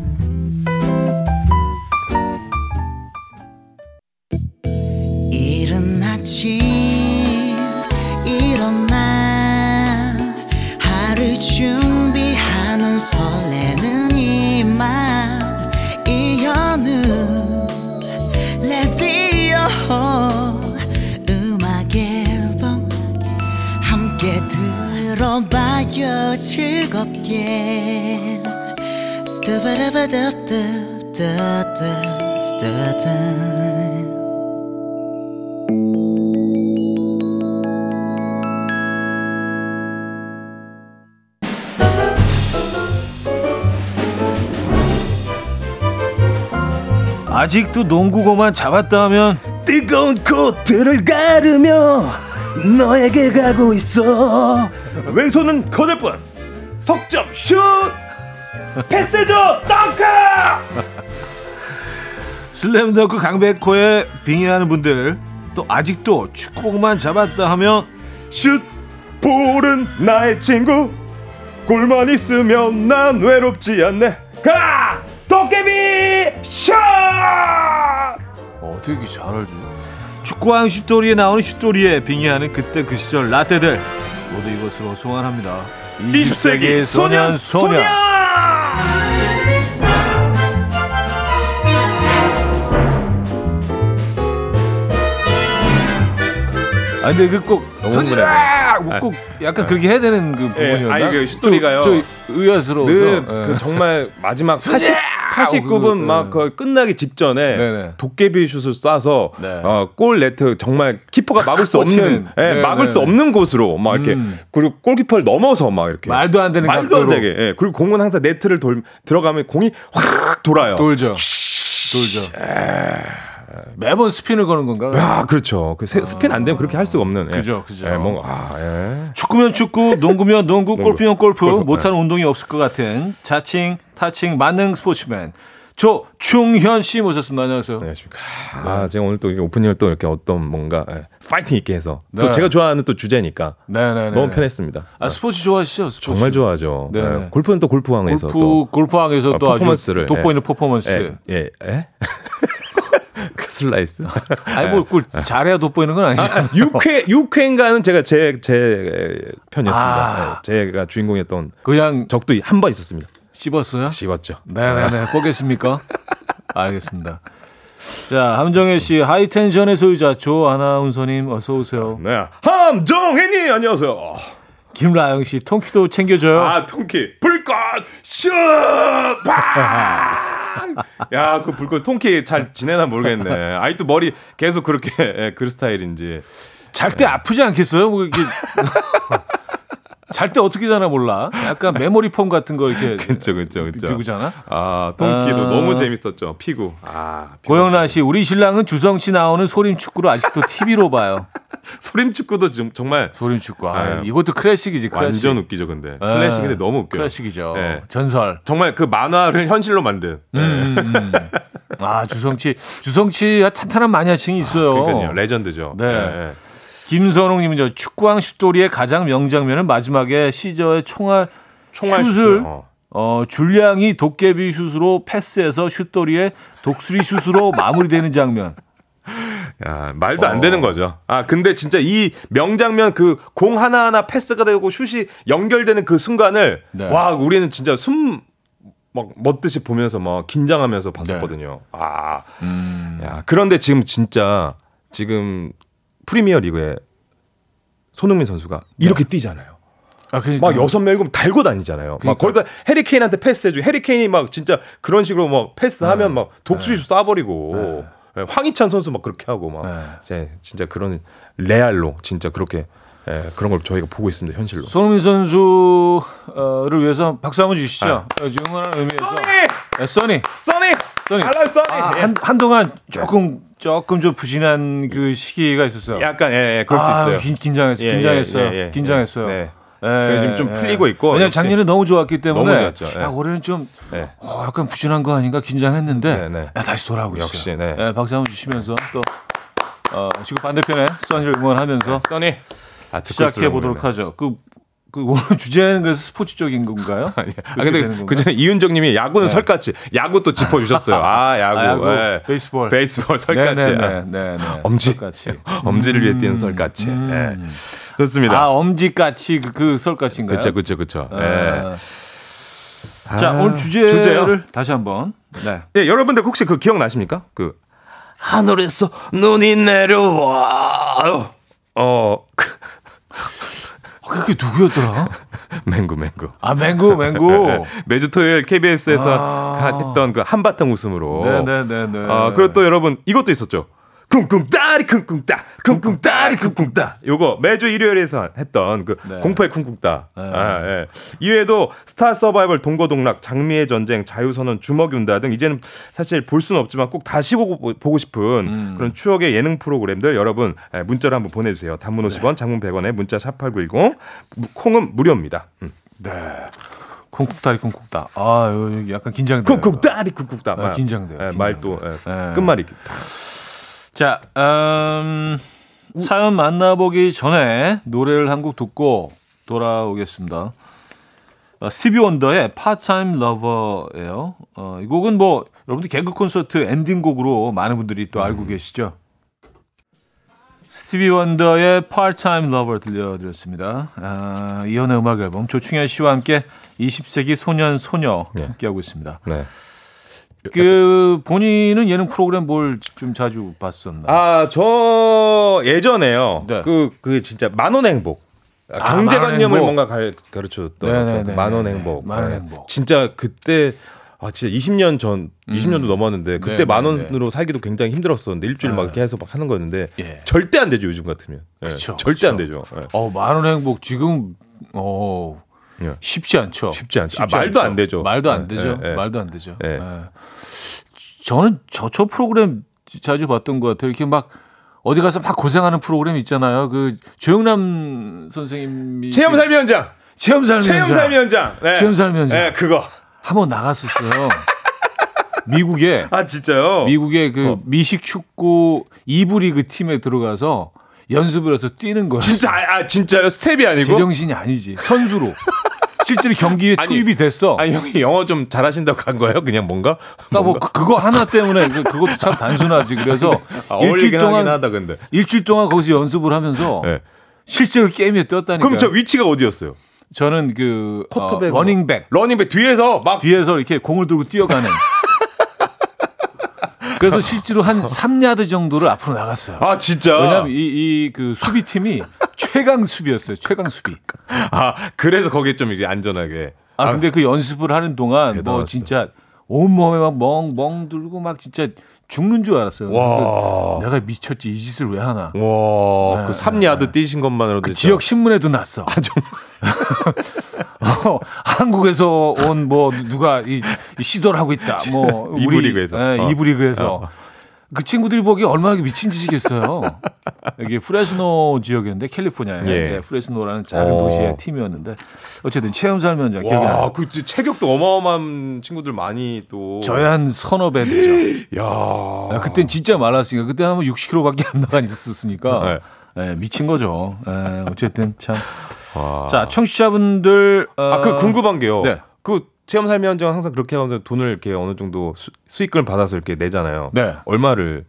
들어봐요 즐겁게. 스타바라바답답답답 아직도 농구공만 잡았다 하면 뜨거운 코트를 가르며 너에게 가고 있어 왼손은 거들뿐. 석점 슛! 패스줘! 덩크! 슬램덩크 강백호에 빙의하는 분들 또 아직도 축구공만 잡았다 하면 슛! 볼은 나의 친구. 골만 있으면 난 외롭지 않네. 가! 도깨비 샷! 어, 되게 잘 알지? 축구왕 슛돌이에 나오는 슛돌이에 빙의하는 그때 그 시절 라떼들 모두 이것으로 소환합니다. 20세기 소년 소년! 아 근데 그꼭 흥분해. 꼭 약간 그렇게 해야 되는 그 예, 부분이었나? 아니, 그 슛돌이가요. 저, 저 의아스러워서. 늘 예. 그 정말 마지막 40 그거, 89분 네. 막그 끝나기 직전에 네네. 도깨비 슛을 쏴서 네. 어, 골 네트 정말 키퍼가 막을 수. 없는 예, 네, 막을 네, 수 네. 없는 곳으로 막 이렇게 음. 그리고 골키퍼를 넘어서 막 이렇게 말도 안 되는 말도 안 각도로. 되게 예, 그리고 공은 항상 네트를 돌 들어가면 공이 확 돌아요. 돌죠. 돌죠. 매번 스핀을 거는 건가? 아 그렇죠. 그 세- 스핀 안 되면 그렇게 할 수가 없는. 예. 그죠, 그죠. 예, 뭔가 아 예. 축구면 축구, 농구면 농구. 골프면 골프, 골프, 못하는 운동이 없을 것 같은 자칭, 타칭, 만능 스포츠맨 조충현 씨 모셨습니다. 안녕하세요. 안녕하십니까. 아, 제가 오늘 또 오프닝을 또 이렇게 어떤 뭔가 예, 파이팅 있게 해서 또 네. 제가 좋아하는 또 주제니까 네네네. 너무 편했습니다. 아 스포츠 좋아하시죠? 스포츠. 정말 좋아하죠. 네. 예, 골프는 또 골프왕에서 골프 또 골프왕에서 어, 또 퍼포먼스를, 아주 돋보이는 퍼포먼스. 예, 예, 예? 그 슬라이스. 아니 뭐골 잘해야 돋보이는 건 아니잖아요. 6회 6회인가는 제가 제 제 편이었습니다. 아. 예, 제가 주인공이었던 그냥 적도 한 번 있었습니다. 씹었어요? 씹었죠. 네네네. 보겠습니까? 알겠습니다. 자, 함정혜 씨, 하이텐션의 소유자 조 아나운서님 어서 오세요. 네. 함정혜님 안녕하세요. 김라영 씨, 통키도 챙겨줘요. 아 통키 불꽃 슛! 팡! 야, 그 불꽃 통키 잘 지내나 모르겠네. 아직도 머리 계속 그렇게 예, 그 스타일인지. 잘 때 아프지 않겠어요? 뭐 이렇게 잘 때 어떻게 자나 몰라. 약간 메모리 폼 같은 거 이렇게 그렇죠, 그렇죠, 그렇죠. 피구잖아. 아, 통키도 아. 너무 재밌었죠. 피구. 아, 피구. 고영란 씨, 우리 신랑은 주성치 나오는 소림 축구를 아직도 TV로 봐요. 소림 축구도 좀 정말 소림 축구. 아, 네. 이것도 클래식이지. 클래식. 완전 웃기죠, 근데. 클래식인데 너무 웃겨요. 클래식이죠. 네. 전설. 정말 그 만화를 현실로 만든. 네. 음, 음, 음. 아 주성치 주성치 탄탄한 마니아층이 있어요. 그러니까요. 레전드죠. 네. 예, 김선홍님은요 축구왕 슛돌이의 가장 명장면은 마지막에 시저의 총알 총알 슛을 슛을, 어. 어, 줄량이 도깨비 슛으로 패스해서 슛돌이의 독수리 슛으로 마무리되는 장면. 야, 말도 어. 안 되는 거죠. 아, 근데 진짜 이 명장면 그 공 하나하나 패스가 되고 슛이 연결되는 그 순간을 네. 와, 우리는 진짜 숨막 멎듯이 보면서 막 긴장하면서 봤었거든요. 네. 아. 음. 야, 그런데 지금 진짜 지금 프리미어 리그에 손흥민 선수가 이렇게 뛰잖아요. 아, 그러니까 막 여섯 명 일곱 달고 다니잖아요. 막 그러니까. 거기다 해리케인한테 패스해주고 해리케인이 막 진짜 그런 식으로 막 패스하면 네. 막 독수리슛 쏴버리고 예, 황희찬 선수 막 그렇게 하고 막 네. 제- 진짜 그런 레알로 진짜 그렇게 예, 그런 걸 저희가 보고 있습니다 현실로. 손흥민 선수를 위해서 박수 한번 주시죠. 어, 응원하는 의미에서. 네, 써니. 써니, 써니. 알라 써니. 아, 예. 한, 한동안 조금 조금 좀 부진한 그 시기가 있었어요. 약간 예, 예 그럴 수 아, 있어요. 긴, 긴장했어요. 예, 긴장했어요. 예, 예, 예. 긴장했어요. 네. 예, 지금 좀 예. 풀리고 있고, 왜냐면. 작년에 너무 좋았기 때문에 너무 좋았죠. 예. 야, 올해는 좀 예. 어, 약간 부진한 거 아닌가 긴장했는데 네, 네. 야, 다시 돌아오고 있어요. 역시, 네. 예, 박수 한번 주시면서 또 어, 지금 반대편에 써니를 응원하면서 써니. 아, 시작해 보도록. 하죠. 그, 그 오늘 주제는 그래서 스포츠적인 건가요? 아 그렇게 되는 근데? 그 전에 이윤정님이 야구는 네. 설까지 야구 또 짚어주셨어요. 아 야구, 아, 야구, 예. 베이스볼. 베이스볼 설까지. 네, 네, 아, 네, 네. 엄지, 설까지. 엄지를 위해 뛰는 설까지. 예. 좋습니다. 아, 엄지까치 그, 그 설까치인가요? 그렇죠, 그렇죠, 그렇죠. 아. 자, 아, 오늘 주제를 주제요? 다시 한번. 네. 예, 여러분들 혹시 그 기억 나십니까? 그 하늘에서 눈이 내려와. 어, 그, 그게 누구였더라? 맹구, 맹구. 아, 맹구, 맹구. 매주 토요일 KBS에서 아. 했던 그 한바탕 웃음으로. 네네네네. 아, 그리고 또 여러분 이것도 있었죠. 쿵쿵 따리 쿵쿵 따 쿵쿵 따리 쿵쿵 따 요거 매주 일요일에서 했던 그 네. 공포의 쿵쿵 따 네. 아, 예. 이외에도 스타 서바이벌 동거동락 장미의 전쟁 자유선언 주먹이 운다 등 이제는 사실 볼 수는 없지만 꼭 다시 보고, 보고 싶은 음. 그런 추억의 예능 프로그램들 여러분 예, 문자로 한번 보내주세요 단문 50원 장문 100원에 문자 샵8910 콩은 무료입니다 음. 쿵쿵따리 쿵쿵따. 아, 이거 약간 긴장돼요. 쿵쿵 따리 쿵쿵 따 아, 긴장돼요, 예, 긴장돼요. 말도 예, 예. 끝말잇기 자, 음, 사연 만나보기 전에 노래를 한 곡 듣고 돌아오겠습니다. 어, 스티비 원더의 Part-Time Lover예요. 어, 이 곡은 뭐 여러분들 개그 콘서트 엔딩곡으로 많은 분들이 또 알고 계시죠. 스티비 원더의 Part-Time Lover 들려드렸습니다. 아, 이현우의 음악 앨범 조충현 씨와 함께 20세기 소년 소녀 네. 함께하고 있습니다. 네. 그 본인은 예능 프로그램 뭘 좀 자주 봤었나? 아, 저 예전에요. 네. 그, 그 진짜 만원 행복. 아, 아, 경제관념을 행복. 뭔가 가, 가르쳐줬던. 그 만원 행복. 만원 네. 행복. 진짜 그때 아 진짜 20년 전, 20년도 넘었는데 그때 네네네. 만 원으로 살기도 굉장히 힘들었었는데 일주일 막 이렇게 해서 막 하는 거였는데 예. 절대 안 되죠 요즘 같으면. 예, 그쵸, 절대 안 그쵸. 되죠. 예. 어, 만 원 행복 지금 어 예. 쉽지 않죠. 쉽지 않죠. 아, 말도 안 되죠. 말도 안 예, 되죠. 예, 예. 말도 안 되죠. 예. 예. 저는 저초 프로그램 자주 봤던 것 같아요. 이렇게 막 어디 가서 막 고생하는 프로그램 있잖아요. 그 조영남 선생님이 체험 삶이 현장. 체험 삶 체험 삶이 현장. 네. 체험 삶이 현장. 네, 그거. 한번 나갔었어요. 미국에 아 진짜요? 미국의 그 어. 미식 축구 2부 리그 팀에 들어가서 연습을 해서 뛰는 거예요. 진짜 아, 아, 진짜요? 스텝이 아니고? 제정신이 아니지. 선수로. 실제로 경기에 아니, 투입이 됐어. 아니 형이 영어 좀 잘하신다고 간 거예요? 그냥 뭔가? 그러니까 뭐 뭔가? 그- 그거 하나 때문에 그- 그것도 참 단순하지. 그래서 아, 일주일 동안 하다 근데. 일주일 동안 거기서 연습을 하면서 네. 실제로 게임에 뛰었다니까. 그럼 저 위치가 어디였어요? 저는 그 어, 쿼터백 러닝백 러닝백 뒤에서 막 뒤에서 이렇게 공을 들고 뛰어가는. 그래서 실제로 한 3야드 정도를 앞으로 나갔어요. 아 진짜. 왜냐하면 이그 수비 팀이 최강 수비였어요. 최강 수비. 아 그래서 거기에 좀 이게 안전하게. 아 근데 그 연습을 하는 동안 뭐 대단하시다. 진짜 온 몸에 막 멍멍 들고 막 진짜 죽는 줄 알았어요. 와. 그 내가 미쳤지 이 짓을 왜 하나. 와, 그 3야드 뛰신 것만으로도 그 진짜- 지역 신문에도 났어. 아 정말. 어, 한국에서 온 뭐 누가 이, 이 시도를 하고 있다. 뭐 이부 리그에서. 예, 어. 이부 리그에서. 그 친구들이 보기 얼마나 미친 짓이겠어요. 여기 프레스노 지역이었는데 캘리포니아에 예. 네, 프레스노라는 작은 어. 도시의 팀이었는데 어쨌든 체험 삶 현장 기억이 나요. 와, 그 체격도 어마어마한 친구들 많이 또. 저의 한 서너 배 되죠. 야. 아, 그땐 진짜 말랐으니까 그때 한 60kg밖에 안 나가 있었으니까 예, 미친 거죠. 예, 어쨌든 참. 와. 자 청취자분들 어, 아, 그 궁금한 게요. 네. 그 체험 삶의 현장 항상 그렇게 하면 돈을 이렇게 어느 정도 수, 수익금을 받아서 이렇게 내잖아요. 네. 얼마를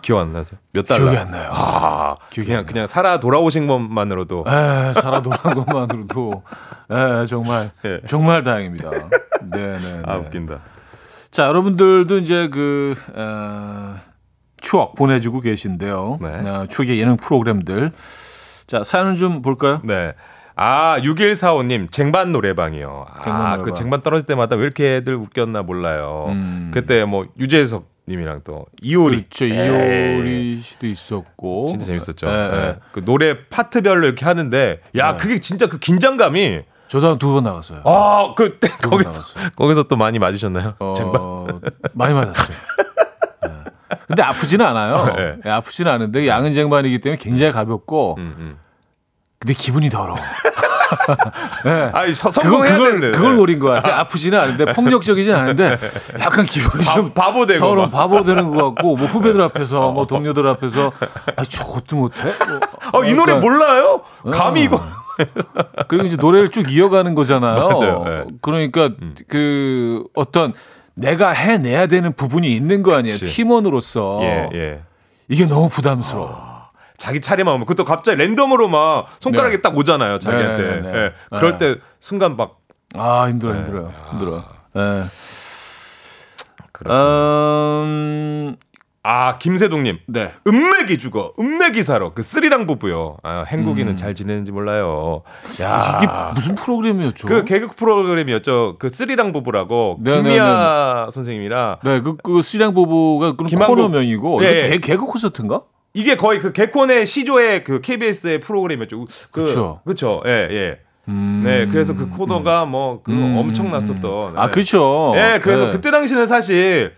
기억 안 나세요? 몇 달러? 기억이 안 나요. 아, 기억이 그냥. 그냥 살아 돌아오신 것만으로도 에, 살아 돌아온 것만으로도 에, 정말 예. 정말 다행입니다. 네, 네, 네. 아 웃긴다. 자, 여러분들도 이제 그 어, 추억 보내주고 계신데요. 네. 어, 추억의 예능 프로그램들. 자, 사연을 좀 볼까요? 네. 아, 6145님, 쟁반 노래방이요. 쟁반 아, 노래방. 그 쟁반 떨어질 때마다 왜 이렇게 애들 웃겼나 몰라요. 음. 그때 뭐, 유재석 님이랑 또, 이효리. 그렇죠. 에이, 이효리 씨도 있었고. 진짜 재밌었죠. 예, 예. 예. 그 노래 파트별로 이렇게 하는데, 야, 네. 그게 진짜 그 긴장감이, 저도 한 두 번 나갔어요. 아, 그, 때 두번 거기서, 나갔어요. 거기서 또 많이 맞으셨나요? 어, 쟁반. 많이 맞았어요. 예. 근데 아프지는 않아요. 예. 예, 아프지는 않은데 양은 쟁반이기 때문에 굉장히 가볍고 음, 음. 근데 기분이 더러워. 예. 아니, 서, 그걸, 그걸, 되는데. 그걸 노린 거야. 아 프지는 않은데 폭력적이진 않은데 약간 기분이 바, 좀 바보 되고. 더러워. 막. 바보 되는 것 같고 뭐 후배들 앞에서 뭐 동료들 앞에서 아, 저것도 못해? 뭐, 어, 이 노래 약간 몰라요? 감히 이거. 그리고 이제 노래를 쭉 이어가는 거잖아요. 맞아요. 예. 그러니까 그 어떤 내가 해내야 되는 부분이 있는 거 아니에요. 그치. 팀원으로서 예, 예. 이게 너무 부담스러워. 자기 차례만 오면 그것도 갑자기 랜덤으로 막 손가락이 딱 오잖아요 자기한테 네, 네, 네. 예. 그럴 때 순간 막 아 힘들어 네. 힘들어요. 힘들어. 예. 그렇구나. 음, 아 김세동님 네. 은맥이 죽어 은맥이 살아 그 쓰리랑 부부요 아, 행국이는 잘 지내는지 몰라요 야 이게 무슨 프로그램이었죠? 그 개그 프로그램이었죠 그 쓰리랑 부부라고 네, 네, 김미아 선생님이랑 네, 그, 그 수량 부부가 그런 김한국. 코너명이고. 개, 개그 콘서트인가? 이게 거의 그 개콘의 시조의 그 KBS의 프로그램이었죠 그, 그쵸. 그쵸 예예 음. 네 그래서 그 코너가 뭐그 음, 엄청났었던 아, 네. 그렇죠. 예, 그래서 네. 그때 당시는 사실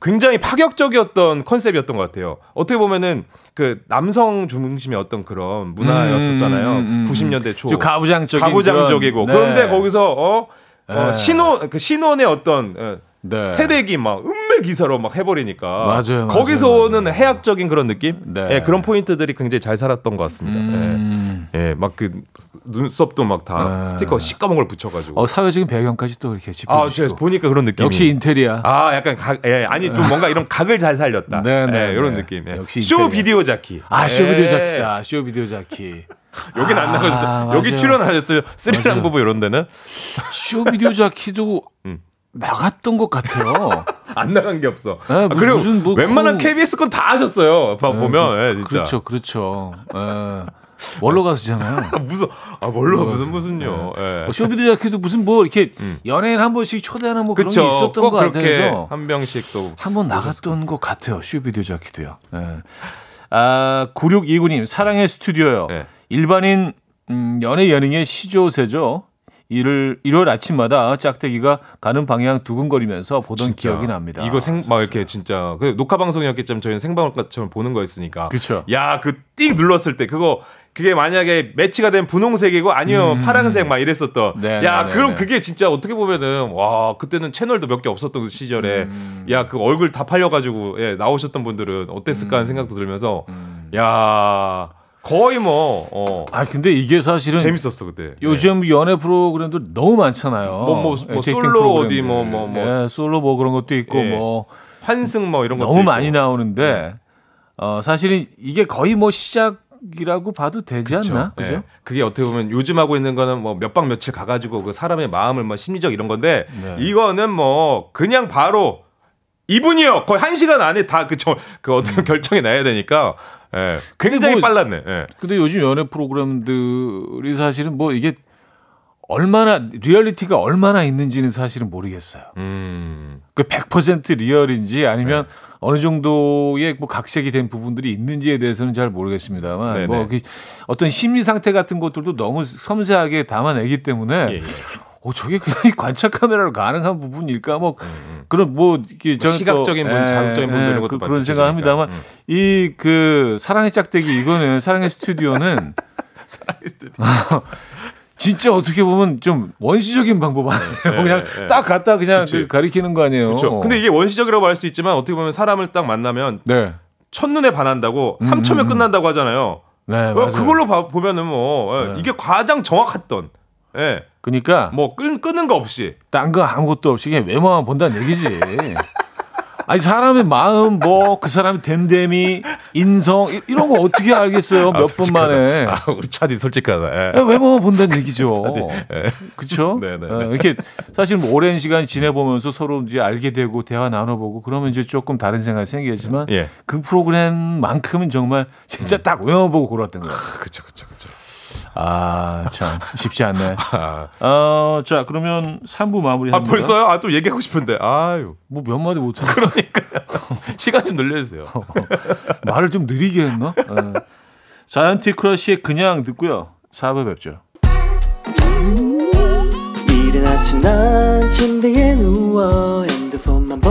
굉장히 파격적이었던 컨셉이었던 것 같아요. 어떻게 보면은 그 남성 중심의 어떤 그런 문화였었잖아요. 음, 음, 음. 90년대 초. 좀 가부장적인 가부장적이고. 그런- 그런데 네. 거기서 어, 어 네. 신혼 그 신혼의 어떤 어, 네. 세대기 막 음매 기사로 막 해버리니까 맞아요, 맞아요, 거기서 오는 맞아요. 해학적인 그런 느낌, 네. 예, 그런 포인트들이 굉장히 잘 살았던 것 같습니다. 음. 예, 예, 막그 눈썹도 막다 네. 스티커 시꺼먼 걸 붙여가지고. 어, 사회적인 배경까지 또 이렇게 아, 짚어주시고. 제가 보니까 그런 느낌. 역시 인테리어. 아, 약간 각, 예, 아니 좀 뭔가 이런 각을 잘 살렸다. 네, 네, 예, 이런 네. 느낌. 예. 역시 쇼 인테리어. 비디오 자키. 아, 쇼 비디오 예. 자키다. 쇼 비디오 자키. 여긴 안 아, 나가셨어요. 여기 맞아요. 출연하셨어요. 스리랑 맞아요. 부부 이런 데는. 쇼비디오 자키도 음. 나갔던 것 같아요. 안 나간 게 없어. 네, 아, 그리고 무슨 뭐 웬만한 그- KBS 건 다 하셨어요. 봐 보면 예, 진짜. 그렇죠, 그렇죠. 예. 원로 가수잖아요. 아, 무슨 아 뭘로 무슨 무슨요. 예. 뭐 쇼비디오 자키도 무슨 뭐 이렇게 연예인 한 번씩 초대하는 뭐 그런 그렇죠. 게 있었던 것 같아서 한 번씩 또 한 번 나갔던 것 같아요. 쇼비디오 자키도요. 예. 아, 9629님, 사랑의 스튜디오요. 네. 일반인 음, 연애 예능의 시조세죠. 일을 일요일 아침마다 짝대기가 가는 방향 두근거리면서 보던 기억이 납니다. 이거 생 막 이렇게 진짜 그 녹화 방송이었겠지만 저희는 생방송처럼 보는 거였으니까. 그쵸. 야, 그 띵 눌렀을 때 그거 그게 만약에 매치가 된 분홍색이고 아니면 파란색 막 이랬었던. 음. 네, 야, 네, 네, 그럼 네. 그게 진짜 어떻게 보면은 와 그때는 채널도 몇 개 없었던 그 시절에 음. 야그 얼굴 다 팔려가지고 예, 나오셨던 분들은 어땠을까 하는 생각도 들면서 음. 야 거의 뭐 어, 아 근데 이게 사실은 재밌었어 그때. 요즘 연애 프로그램도 너무 많잖아요. 뭐, 뭐, 뭐 에이티킨 솔로 프로그램들. 어디 뭐, 뭐, 뭐. 예, 솔로 뭐 그런 것도 있고 예. 뭐 환승 뭐 이런 것도 너무 있고. 많이 나오는데 어 사실은 이게 거의 뭐 시작 이라고 봐도 되지 않나? 예. 그죠? 그게 어떻게 보면 요즘 하고 있는 거는 뭐 몇 박 며칠 가가지고 그 사람의 마음을 뭐 심리적 이런 건데 네. 이거는 뭐 그냥 바로 이분이요 거의 한 시간 안에 다 그저그 어떻게 결정이 나야 되니까 예. 굉장히 뭐- 빨랐네. 예. 근데 요즘 연애 프로그램들이 사실은 뭐 이게 얼마나 리얼리티가 얼마나 있는지는 사실은 모르겠어요. 음. 그100% 리얼인지 아니면 어느 정도의 뭐 각색이 된 부분들이 있는지에 대해서는 잘 모르겠습니다만 네네. 뭐그 어떤 심리 상태 같은 것들도 너무 섬세하게 담아내기 때문에 예, 예. 어 저게 그냥 관찰 카메라로 가능한 부분일까 뭐 그런 뭐 이게 또, 시각적인 분, 예, 자극적인 분들 이런 예, 것도 그, 그런 생각합니다만 드시니까. 이그 사랑의 짝대기 이거는 사랑의 스튜디오는 진짜 어떻게 보면 좀 원시적인 방법 아니에요. 그냥 네, 네. 딱 갖다 그냥 그치. 그 가리키는 거 아니에요. 그렇죠. 근데 이게 원시적이라고 할 수 있지만 어떻게 보면 사람을 딱 만나면 네. 첫눈에 반한다고 삼초면 끝난다고 하잖아요. 네, 어, 음. 그걸로 봐, 보면은 뭐 예, 네. 이게 가장 정확했던 예. 그러니까 뭐 끊, 끊는 거 없이 딴 거 아무것도 없이 그냥 외모만 본다는 얘기지. 아니 사람의 마음 뭐 그 사람의 됨됨이 인성 이- 이런 거 어떻게 알겠어요 몇분 만에 아, 우리 차디 솔직하다. 예. 야, 외모만 본다는 얘기죠. 그렇죠? 네. 이렇게 사실 뭐 오랜 시간 지내보면서 서로 이제 알게 되고 대화 나눠보고 그러면 이제 조금 다른 생각이 생기겠지만 예. 그 프로그램만큼은 정말 진짜 딱 외모 보고 골랐던 거예요. 그렇죠, 그렇죠. 아, 참 쉽지 않네. 아, 어, 자 그러면 3부 아 마무리 합니다. 벌써요? 아 또 얘기하고 싶은데. 아유. 뭐 몇 마디 못해. 시간 좀 늘려 주세요. 말을 좀 느리게 했나? 어. 자이언티 크러쉬의 그냥 듣고요. 4부 뵙죠. 이른 아침 난 침대에 누워 핸드폰만 보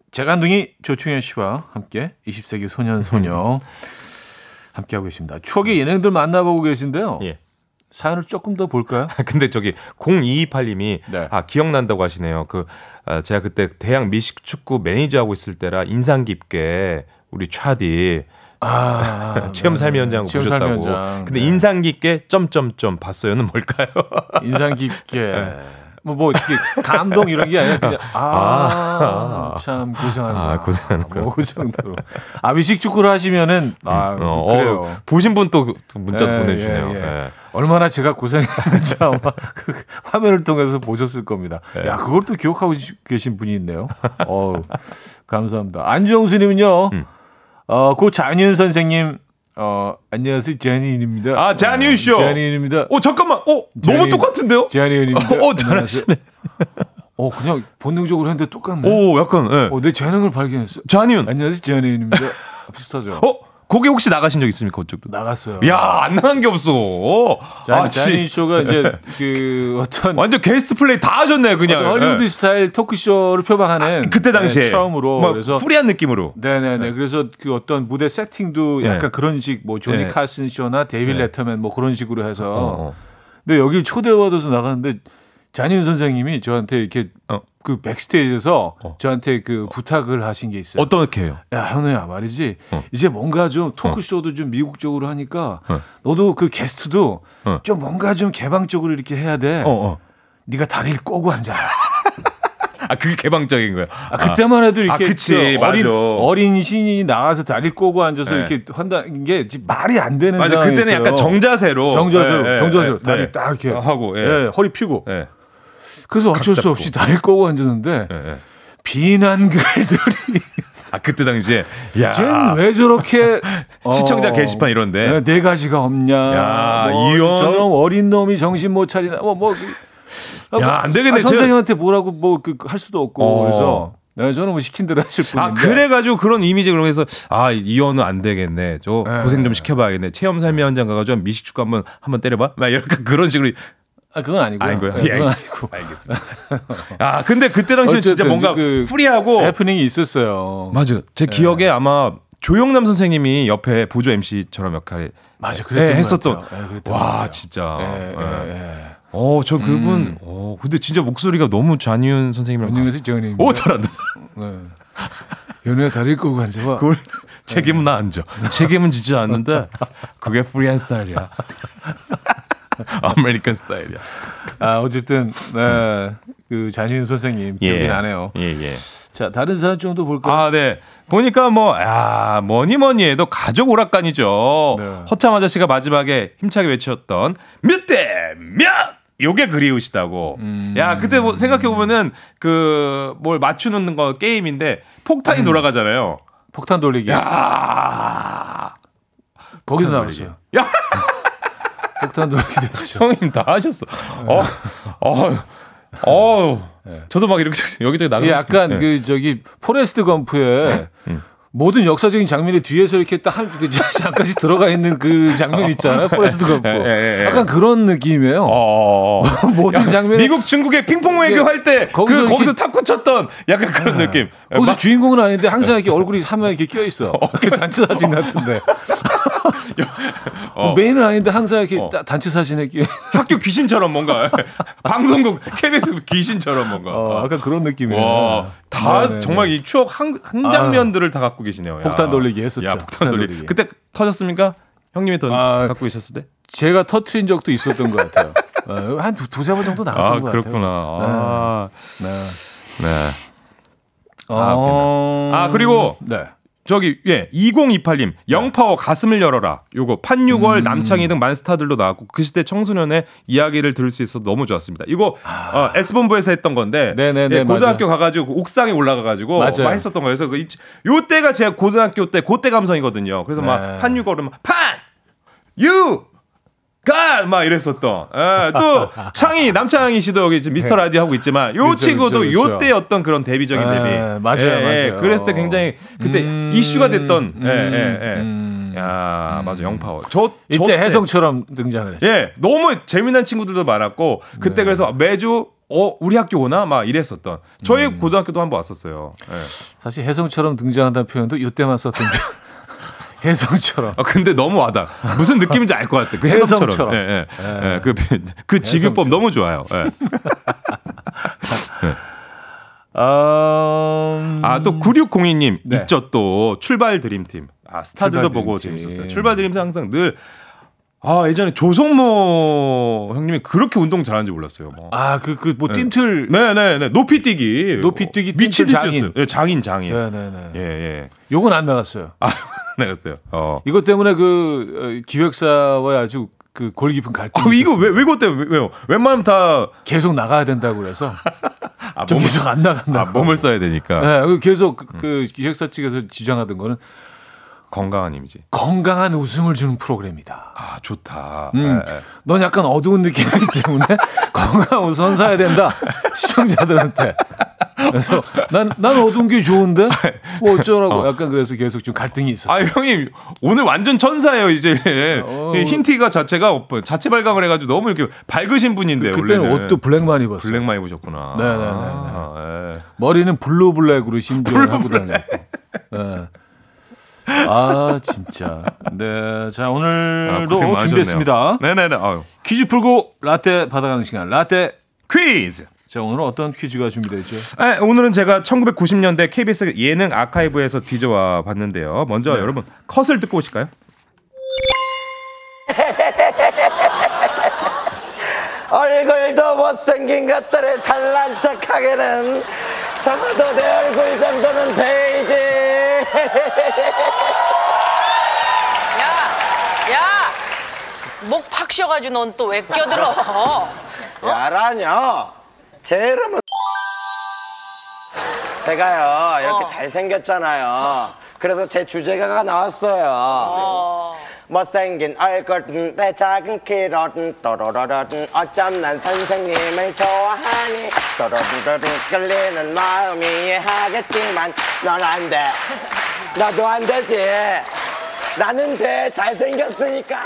재간둥이 조충현 씨와 함께 20세기 소년 소녀 함께 하고 계십니다. 추억의 예능들 만나보고 계신데요. 예. 사연을 조금 더 볼까요? 근데 저기 0228님이 네. 아 기억난다고 하시네요. 그 아, 제가 그때 대학 미식 축구 매니저 하고 있을 때라 인상 깊게 우리 차디 아, 체험 삶의 현장 체험 보셨다고. 근데 네. 인상 깊게 점점점 봤어요는 뭘까요? 인상 깊게 뭐, 뭐 이렇게 감동 이런 게 아니라 그냥 아, 참 고생한다. 아, 고생하는 거야. 뭐그 정도로. 아 미식 축구를 하시면은 아 어, 그래요. 어, 보신 분 또 문자도 예, 보내주시네요. 예, 예. 예. 얼마나 제가 고생했는지 아마 그 화면을 통해서 보셨을 겁니다. 네. 야, 그걸 또 기억하고 계신 분이 있네요. 어 감사합니다. 안정수님은요, 음. 어, 고 장윤 선생님, 어, 안녕하세요. 자니윤입니다. 아, 자니윤 씨요? 자니윤입니다. 어 잠깐만, 어 너무 제니- 똑같은데요? 자니윤입니다. 어 잘하시네. 어, 그냥 본능적으로 했는데 똑같네. 오 약간 예. 어, 내 재능을 발견했어. 자니윤. 안녕하세요. 자니윤입니다. 비슷하죠. 어 거기 혹시 나가신 적 있습니까 그쪽도? 나갔어요. 야 안 나간 게 없어. 자, 아, 지- 쇼가 이제 그 어떤 완전 게스트 플레이 다 하셨네 그냥. 헐리우드 예. 스타일 토크쇼를 표방하는 그때 당시에 네, 처음으로 막 그래서 프리한 느낌으로. 네네 네 그래서 그 어떤 무대 세팅도 네. 약간 그런 식 뭐 조니 네. 칼슨 쇼나 데이빌 네. 레터맨 뭐 그런 식으로 해서 어, 어. 근데 여기 초대받아서 나갔는데 잔윤 선생님이 저한테 이렇게 어. 그 백스테이지에서 어. 저한테 그 부탁을 하신 게 있어요. 어떻게 해요? 야, 현우야 말이지. 어. 이제 뭔가 좀 토크쇼도 좀 미국 적으로 하니까 어. 너도 그 게스트도 어. 좀 뭔가 좀 개방적으로 이렇게 해야 돼. 어, 어. 네가 다리를 꼬고 앉아. 아, 그게 개방적인 거예요. 아, 그때만 해도 이렇게 아, 그치, 저 어린, 맞아. 어린 신이 나가서 다리를 꼬고 앉아서 네. 이렇게 한다는 게 말이 안 되는 맞아. 상황이었어요. 그때는 약간 정자세로. 정자세로, 예, 예, 정자세로 예, 다리 예. 딱 이렇게 하고, 예. 예, 허리 피고. 예. 그래서 어쩔 수. 없이 다리를 꼬고 앉았는데 예, 예. 비난글들이 아, 그때 당시에. 야. 쟤는 왜 저렇게 시청자 어, 게시판 이런데. 네, 네 가지가 없냐? 야, 뭐, 이현- 저런 어린 놈이 정신 못 차리나? 뭐 뭐. 그- 야, 안 되겠네. 아, 선생님한테 뭐라고 뭐그할 수도 없고 어. 그래서 네, 저는 뭐 시킨 대로 했을 뿐인데. 아, 그래가지고 그런 이미지 그런 거에서 아, 이현우 안 되겠네. 저 네. 고생 좀 시켜봐야겠네. 체험 삶의 현장 가가지고 미식축구 한번, 한번 때려봐? 막 이렇게 그런 식으로. 아, 그건 아니고요. 아니고요. 네, 예, 그건. 아니고. 알겠습니다. 아, 근데 그때 당시에 진짜 뭔가 그 프리하고. 해프닝이 있었어요. 맞아요. 제 기억에 아마 조영남 선생님이 옆에 보조 MC처럼 역할을 맞아, 그랬던 예, 것 했었던. 예, 와. 진짜. 예, 예. 예, 예. 어, 저 그분. 음. 어, 근데 진짜 목소리가 너무 잔이윤 선생님이랑. 안녕하세요, 정님. 오, 잘한다. 네. 연우야 다리 꼬고 앉아봐. 그걸 책임은 나 안 져. 책임은 지지 않는데 그게 프리한 스타일이야. American 스타일이야. 아, 어쨌든 네. 그 자니윤 선생님 기억이 나네요. 예, 예. 자, 다른 사연 좀더 볼까요? 아, 네. 보니까 뭐, 야, 뭐니 뭐니 해도 가족 오락관이죠. 네. 허참 아저씨가 마지막에 힘차게 외쳤던 몇 대 몇! 요게 그리우시다고. 음. 야, 그때 뭐 생각해보면은 그 뭘 맞추는 거 게임인데 폭탄이 음. 돌아가잖아요. 폭탄 돌리기. 야 거기도 폭탄 나왔어요. 야, 폭탄 돌리기도 했죠. 형님 다 하셨어. 어, 어, 어. 저도 막 이렇게 여기저기 나가고 약간 싶어요. 네. 그 저기 포레스트 검프에 모든 역사적인 장면이 뒤에서 이렇게 딱그 잠깐씩 들어가 있는 그 장면 있잖아요. 포레스트 검프. 예, 예, 예. 약간 그런 느낌이에요. 어, 어, 어. 모든 장면이 미국 중국의 핑퐁 외교 이게 할때 거기서 그 거기서 탁구 쳤던 약간 그런 느낌. 거기서 막- 주인공은 아닌데 항상 이렇게 얼굴이 화면에 이렇게 끼어 있어. 그 단체 사진 같은데. 어. 메인은 아닌데 항상 이렇게 어. 따- 단체 사진에 끼어. 학교 귀신처럼 뭔가 방송국 KBS 귀신처럼 뭔가. 어, 약간 그런 느낌이에요. 와, 다 네네네. 정말 이 추억 한, 한 장면들을 다 갖고 계시네요. 야. 폭탄 돌리기 했었죠. 야, 폭탄 폭탄 돌리기. 돌리기. 그때 터졌습니까? 형님이 더 아, 갖고 계셨을 때? 제가 터트린 적도 있었던 것 같아요. 어, 한 두, 두세 번 정도 나왔던 아, 것 그렇구나. 같아요. 아, 네. 네. 아, 웃긴다. 아, 그리고 네. 저기 예 2028님 영파워 가슴을 열어라 요거 판유걸 음. 남창희 등 만스타들도 나왔고 그 시대 청소년의 이야기를 들을 수 있어서 너무 좋았습니다. 이거 어, S본부에서 했던 건데 아. 네네네, 예, 고등학교 맞아요. 가가지고 옥상에 올라가가지고 맞아요. 막 했었던 거예요. 그래서 그 이- 요 때가 제가 고등학교 때 그때 감성이거든요. 그래서 네. 막 판유걸은 판유 갈! 막 이랬었던. 예, 또, 창희, 남창희 씨도 여기 지금 미스터 라디오 하고 있지만, 요 그렇죠, 친구도 그렇죠, 요 그렇죠. 때 어떤 그런 데뷔적인 예, 데뷔. 맞아요, 맞아요. 그랬을 때 굉장히, 그때 음, 이슈가 됐던, 예, 예, 예. 음. 야, 맞아, 영파워. 저, 저 이때 때- 혜성처럼 등장을 했어요. 예, 너무 재미난 친구들도 많았고, 네. 그때 그래서 매주, 어, 우리 학교 오나? 막 이랬었던. 저희 음. 고등학교도 한번 왔었어요. 예. 사실 혜성처럼 등장한다는 표현도 이때만 썼던 표 혜성처럼. 아, 근데 너무 와닿아. 무슨 느낌인지 알 것 같아. 그 해성처럼. 해성처럼. 예, 예. 예. 예, 그, 그 직유법 너무 좋아요. 예. 음... 아, 또 9602님 네. 있죠 또 출발 드림팀. 아, 스타들도 보고 드림팀. 재밌었어요. 출발 드림팀 항상 늘 아, 예전에 조성모 형님이 그렇게 운동 잘하는지 몰랐어요. 뭐. 아, 그, 그, 뭐, 뜀틀. 네, 네, 네. 높이 뛰기. 높이 뛰기, 미친 듯 뜀틀 장인. 뛰었어요. 예, 장인, 장인. 네네네. 예, 예. 요건 안 나갔어요. 아, 나갔어요. 어. 이것 때문에 그, 어, 기획사와의 아주 그 골 깊은 갈등이. 아, 이거. 왜, 왜 그것 때문에, 왜요? 웬만하면 다, 계속 나가야 된다고 그래서. 아, 좀 몸을, 계속 안 나간다. 아, 몸을 써야 되니까. 네, 그 계속 그, 그 기획사 측에서 지정하던 거는 건강한 이미지. 건강한 웃음을 주는 프로그램이다. 아, 좋다. 음. 예, 예. 넌 약간 어두운 느낌이기 때문에 건강한 웃음 선사해야 된다. 시청자들한테. 그래서 난, 난 어두운 게 좋은데? 뭐 어쩌라고. 약간 그래서 계속 좀 갈등이 있었어. 아 형님 오늘 완전 천사예요 이제 어. 이 흰티가 자체가 어, 자체 발광을 해가지고 너무 이렇게 밝으신 분인데 그때는 원래는 옷도 블랙만 입었어요. 블랙만 입으셨구나. 네네네. 아, 예. 머리는 블루 블랙으로 심지어 하고 다녔고. 네. 아 진짜. 네, 자 아, 오늘도 많으셨네요. 준비했습니다. 네네네. 아유. 퀴즈 풀고 라떼 받아가는 시간. 라떼 퀴즈. 자, 오늘은 어떤 퀴즈가 준비되죠? 아, 오늘은 제가 1990년대 KBS 예능 아카이브에서 뒤져와 봤는데요. 먼저 여러분 컷을 듣고 오실까요? 얼굴도 못생긴 것들을 잘난 척하기는 적어도 내 얼굴 정도는 돼야지 목 팍 쉬어가지고 넌 또 왜 껴들어? 야라뇨 제 이름은 제가요 이렇게 어. 잘생겼잖아요. 그래서 제 주제가가 나왔어요. 못생긴 얼굴은 내 작은 키로든 또로로로든 어쩜 난 선생님을 좋아하니? 또로로로든 끌리는 마음이 이해하겠지만 넌 안 돼. 나도 안 되지. 나는 돼. 잘생겼으니까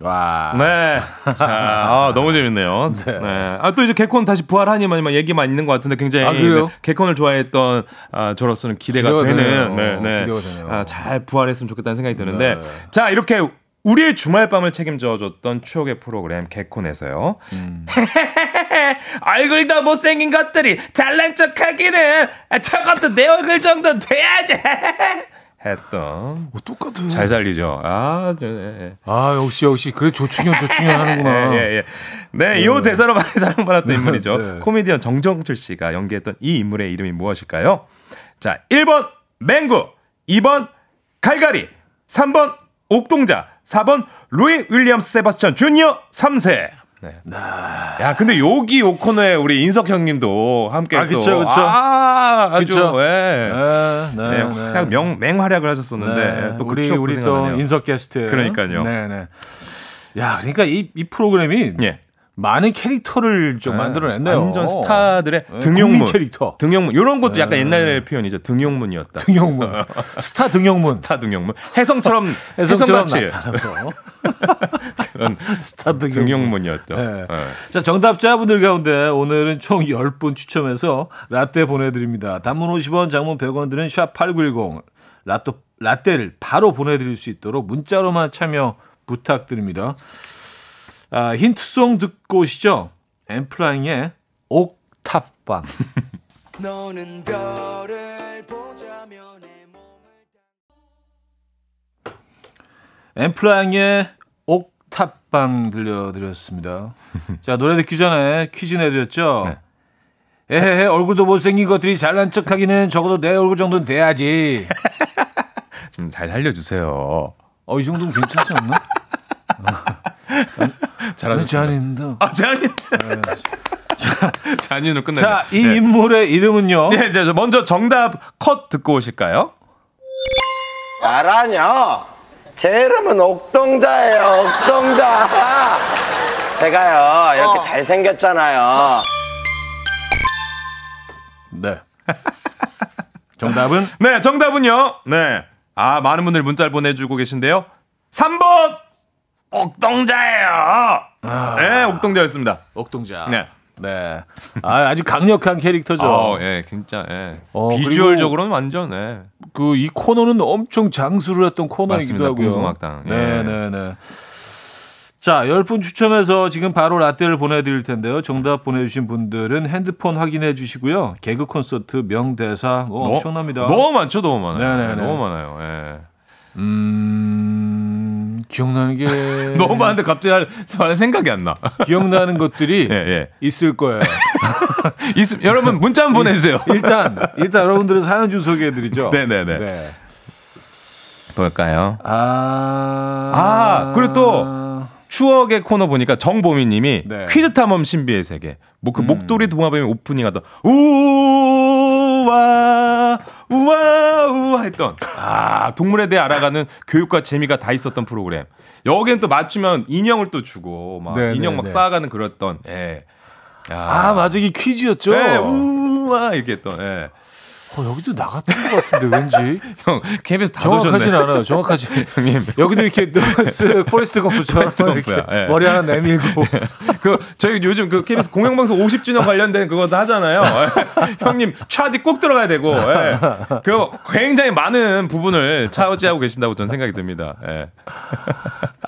와. 네. 자, 아, 너무 재밌네요. 네. 아, 또 이제 개콘 다시 부활하니만 얘기만 있는 것 같은데 굉장히 아? 네, 개콘을 좋아했던 아, 저로서는 기대가, 되는 되네요. 네, 네. 기대가. 아, 잘 부활했으면 좋겠다는 생각이 드는데 네. 자, 이렇게 우리의 주말밤을 책임져 줬던 추억의 프로그램 개콘에서요. 음. 얼굴도 못생긴 것들이 잘난 척하기는 저것도 내 얼굴 정도 돼야지. 했던 어, 똑같아. 잘 살리죠. 아, 저, 예, 예. 아, 역시 역시 그래 조충현 조충현 하는구나. 예, 예, 예. 네, 이 대사로 많이 사랑받았던 인물이죠. 네. 코미디언 정정철 씨가 연기했던 이 인물의 이름이 무엇일까요? 자, 1번 맹구, 2번 갈갈이, 3번 옥동자, 4번 루이 윌리엄스 세바스찬 주니어 3세. 네. 야, 근데 여기 요 코너에 우리 인석 형님도 함께 아, 또 그쵸, 그쵸. 아, 아주 그쵸. 예. 네, 네, 네, 네. 활약, 명, 맹활약을 하셨었는데 네, 또 우리 그 추억도 우리 또 생각나네요. 인석 게스트. 그러니까요. 네, 네. 야, 그러니까 이, 이 프로그램이 예. 많은 캐릭터를 좀 만들어냈네요. 완전 스타들의 네, 등용문 캐릭터. 등용문 이런 것도 약간 옛날 표현이죠. 등용문이었다. 등용문. 스타 등용문. 스타 등용문. 혜성처럼 혜성같이 나타나서 그런 스타 등용문. 등용문이었죠. 네. 네. 자, 정답자분들 가운데 오늘은 총 10분 추첨해서 라떼 보내 드립니다. 단문 50원, 장문 100원 드는 샵8910. 라떼, 라떼를 바로 보내 드릴 수 있도록 문자로만 참여 부탁드립니다. 아, 힌트송 듣고 오시죠. 엠플라잉의 옥탑방. 너는 별을 보자면 내 엠플라잉의 옥탑방 들려드렸습니다. 자, 노래 듣기 전에 퀴즈 내드렸죠? 네. 에헤헤, 얼굴도 못생긴 것들이 잘난 척 하기는 적어도 내 얼굴 정도는 돼야지. 좀 잘 살려주세요. 어, 이 정도면 괜찮지 않나? 잘하셨습니다. 잔입니다. 아, 잔이. 잔이는 끝났네. 자, 이 인물의 이름은요? 네, 네, 저 먼저 정답 컷 듣고 오실까요? 야라뇨 제 이름은 옥동자예요 옥동자 제가요 이렇게 어. 잘생겼잖아요 네. 정답은? 네, 정답은요. 네. 아, 많은 분들 문자를 보내주고 계신데요. 3번! 옥동자예요. 네, 옥동자였습니다. 옥동자. 네. 네. 아, 아주 강력한 캐릭터죠. 어, 예, 진짜, 예. 어, 비주얼적으로는 완전, 예. 그 이 코너는 엄청 장수를 했던 코너이기도. 하고요. 봉숭아학당. 예. 네, 네, 네. 자, 10분 추첨해서 지금 바로 라떼를 보내드릴 텐데요. 정답 보내주신 분들은 핸드폰 확인해 주시고요. 개그 콘서트 명대사 뭐 너- 엄청납니다. 너무 많죠, 너무 많아요. 네, 네, 네. 너무 많아요, 예. 음, 기억나는 게 너무 많은데 갑자기 할- 생각이 안 나. 기억나는 것들이 예, 예. 있을 거예요. 있, 여러분, 문자 한번 보내주세요. 일단 일단 여러분들은 사연 좀 소개해드리죠. 네네네. 네. 볼까요? 아, 아, 그리고 또 추억의 코너 보니까 정보미 님이 네. 퀴즈 탐험 신비의 세계. 뭐그 음. 목도리 동화뱀 오프닝 하던 우와 우와 우와 했던 아 동물에 대해 알아가는 교육과 재미가 다 있었던 프로그램. 여기는 또 맞추면 인형을 또 주고 막 네, 인형 네, 막 네. 쌓아가는 그랬던 예. 야. 아 맞아 이게 퀴즈였죠. 네, 우와 이렇게 했던 예. 어, 여기도 나갔던 것 같은데 왠지 형 KBS 다 정확하진. 않아요. 정확하지. 형님. 여기도 이렇게 스 포레스트 검프처럼 이렇게 예. 머리 하나 내밀고 그 저희 요즘 그 KBS 공영방송 50주년 관련된 그것도 하잖아요. 예. 형님 차디 꼭 들어가야 되고 예. 그 굉장히 많은 부분을 차지하고 계신다고 저는 생각이 듭니다. 예.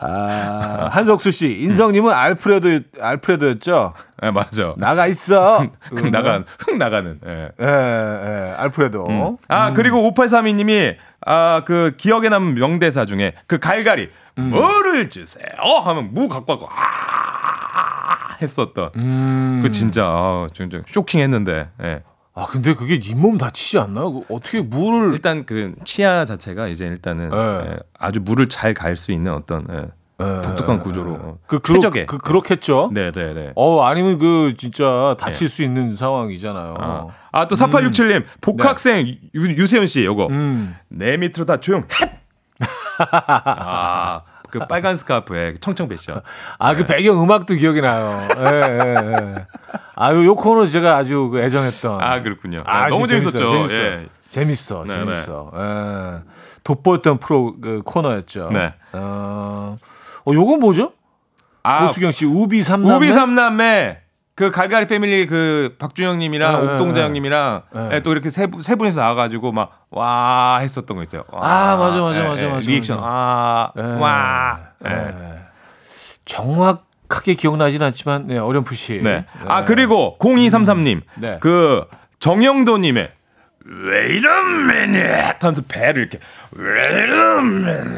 아, 한석수 씨, 인성님은 알프레도 알프레도였죠. 예, 맞아. 나가 있어. 흑 나간 흑 나가는. 예. 예, 예, 알프레도. 음. 아 그리고 5832님이 아 그 기억에 남는 명대사 중에 그 갈갈이 음. 뭐를 주세요 하면 무 갖고 와고 아 했었던 음. 그 진짜 아, 진짜 쇼킹 했는데 예. 아, 근데 그게 잇몸 다치지 않나? 그 어떻게 물을 일단 그 치아 자체가 이제 일단은 예. 예, 아주 물을 잘 갈 수 있는 어떤 예, 예, 독특한 예, 구조로 예. 어, 그 그렇, 쾌적에 그 그렇겠죠. 네 네 네. 어, 아니면 그 진짜 다칠 수 있는 상황이잖아요. 아, 아, 또 4867님, 복학생 유, 유세윤 씨, 요거. 음. 내 밑으로 다 조용, 핫! 아, 그 빨간 스카프에 청청 패션. 아, 그 배경 음악도 기억이 나요. 예, 예, 예. 아유, 요 코너 제가 아주 그 애정했던. 아, 그렇군요. 아, 네, 너무 재밌었죠. 재밌어. 예. 재밌어. 네, 재밌어. 예. 돋보였던 프로 그 코너였죠. 네. 어, 어 요건 뭐죠? 아, 고수경 씨 우비 삼남. 우비 삼남매, 그 갈갈이 패밀리 그 박준형 님이랑 네, 옥동자 네, 형님이랑 네. 예, 또 이렇게 세, 분- 세 분이서 나와가지고 막, 와, 했었던 거 있어요. 와, 아, 맞아, 맞아, 예, 맞아, 예, 맞아, 리액션, 맞아. 아, 예. 와. 예. 정확하게 기억나진 않지만 네, 어렴풋이. 네. 아 그리고 0233님 네. 그 정영도님의 왜 이러면이 하면서 배를 이렇게 왜 이러면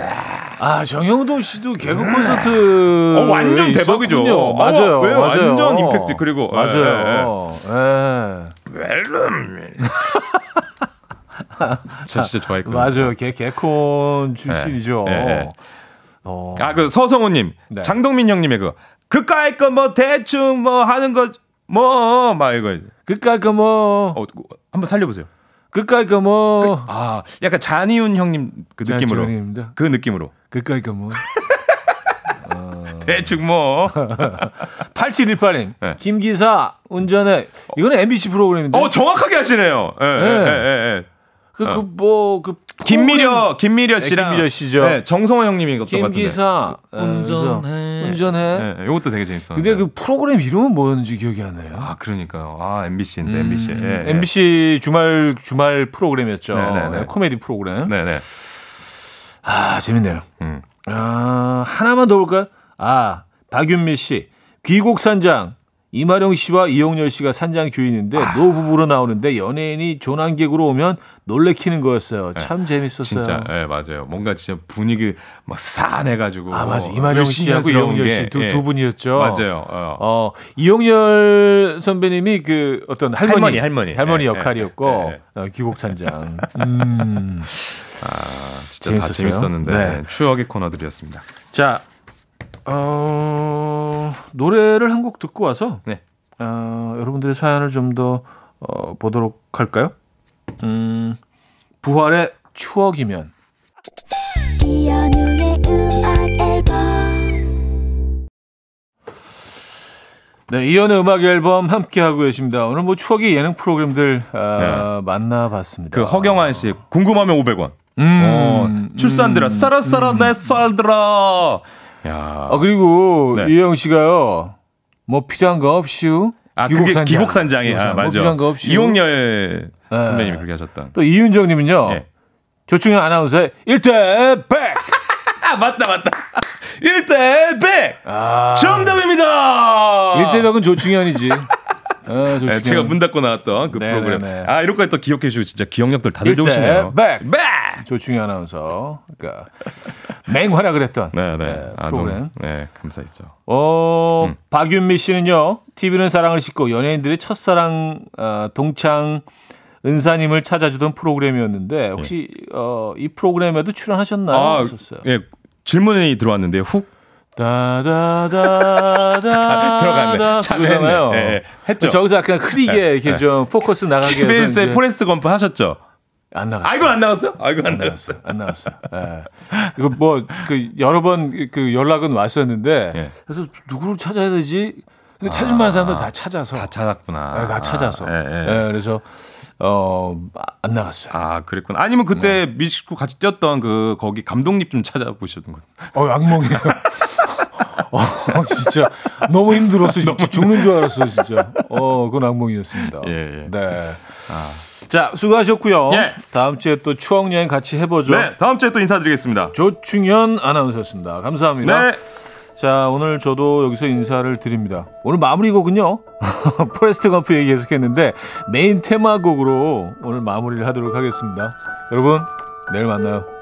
아 정영돈 씨도 개그 콘서트. 어, 완전 대박이죠. 어, 맞아요. 왜 맞아요. 완전 임팩트. 그리고, 예, 맞아요. 예. 왜 이러면 저 진짜 좋아했거든요. 맞아요. 개 개콘 출신이죠. 예, 예. 어. 아그 서성호님 네. 장동민 형님의 그 그까이 거뭐 대충 뭐 하는 거 뭐 막 이거 그까이 거 뭐. 어, 한번 살려보세요. 그까이 거 뭐. 아 약간 잔이윤 형님 그 느낌으로 잔지훈입니다. 그 느낌으로 그까이 거 뭐. 대충 뭐 8718님. 네. 김기사 운전해. 이거는 MBC 프로그램인데. 어 정확하게 하시네요. 예, 예, 네. 예, 예. 그, 그, 뭐, 그. 김미려, 김미려 네, 씨랑 김미려 씨죠. 네, 정성호 형님이 것 같은데. 김기사. 어, 운전해. 운전해. 네, 네, 이것도 되게 재밌었는데. 근데 그 프로그램 이름은 뭐였는지 기억이 안 나요. 아 그러니까요. 아 MBC인데 MBC. 예, 예. MBC 주말 주말 프로그램이었죠. 네, 네, 네. 코미디 프로그램. 네네. 아 재밌네요. 음. 아 하나만 더 볼까요? 아 박윤미 씨 귀곡 산장 이마령 씨와 이용렬 씨가 산장 교인인데 아. 노부부로 나오는데 연예인이 조난객으로 오면 놀래키는 거였어요. 참 재밌었어요. 네. 진짜, 예, 맞아요. 뭔가 진짜 분위기 막 싸해가지고. 아 맞아 이마령 씨하고 이용렬 씨두 두 분이었죠. 맞아요. 어. 어, 이용렬 선배님이 그 어떤 할머니, 할머니, 할머니. 할머니 예, 역할이었고, 예, 어, 귀곡산장. 음. 아, 진짜 다 재밌었어요. 재밌었는데 네. 추억의 코너들이었습니다. 자, 어, 노래를 한 곡 듣고 와서, 네. 어, 여러분들의 사연을 좀 더, 어, 보도록 할까요? 음, 부활의 추억이면. 이현우의 음악 앨범 네, 이연의 음악 앨범 함께 하고 계십니다. 오늘 뭐 추억의 예능 프로그램들, 아, 만나봤습니다. 그 허경환 씨 궁금하면 500원. 음, 어, 출산들아 싸라싸라 내 쌀들아. 야. 아 그리고 네. 이영 씨가요. 뭐 필요한 거 없슈? 아, 그게 기복산장이 아, 기복산. 뭐 맞아. 필요한 거 없슈? 이용렬 네. 선배님이 그렇게 하셨던. 또 이윤정님은요. 예. 조충현 아나운서의 1대 100. 아, 맞다, 맞다. 1대 100! 아, 정답입니다! 1대 100은 조충현이지. 아. 네, 제가 문 닫고 나왔던 그 네, 프로그램. 네, 네. 아, 이런 거또 기억해 주시고 진짜 기억력들 다들 1대 좋으시네요. 100. 백! 조충현 아나운서. 그러니까 맹활약 그랬던 네, 네. 네, 아, 프로그램. 네, 감사했죠. 어, 음. 박윤미 씨는요, TV는 사랑을 싣고 연예인들의 첫사랑, 어, 동창, 은사님을 찾아주던 프로그램이었는데, 혹시, 어, 이 프로그램에도 출연하셨나요? 아, 없었어요. 예. 질문이 들어왔는데 훅 다다다다다. 들어갔네. 참 그러잖아요. 했네. 예, 예. 했죠. 저기서 약간 흐리게 네, 이렇게 네. 좀 포커스 나가게 해서. KBS의 포레스트 검프 하셨죠? 안 나갔어요. 아, 이거 안 나갔어요? 아, 이거 안 나갔어요. 안 나왔어. 예. 이거 뭐 그 여러 번 그 연락은 왔었는데 예. 그래서 누구를 찾아야 되지? 근데 찾을 만한 사람들 다 찾아서 다 찾았구나. 예, 다 찾아서. 아, 예, 예. 예, 그래서 어 안 나갔어요. 아, 그랬구나. 아니면 그때 미식구 같이 뛰었던 그 거기 감독님 좀 찾아보셨던 거. 어 악몽이에요. 어 진짜 너무 힘들었어. 진짜 죽는 줄 알았어 진짜. 어 그건 악몽이었습니다. 예, 예. 네. 자, 수고하셨고요. 예. 다음 주에 또 추억 여행 같이 해보죠. 네, 다음 주에 또 인사드리겠습니다. 조충현 아나운서였습니다. 감사합니다. 네. 자, 오늘 저도 여기서 인사를 드립니다. 오늘 마무리곡은요. 포레스트 검프 얘기 계속했는데 메인 테마곡으로 오늘 마무리를 하도록 하겠습니다. 여러분, 내일 만나요.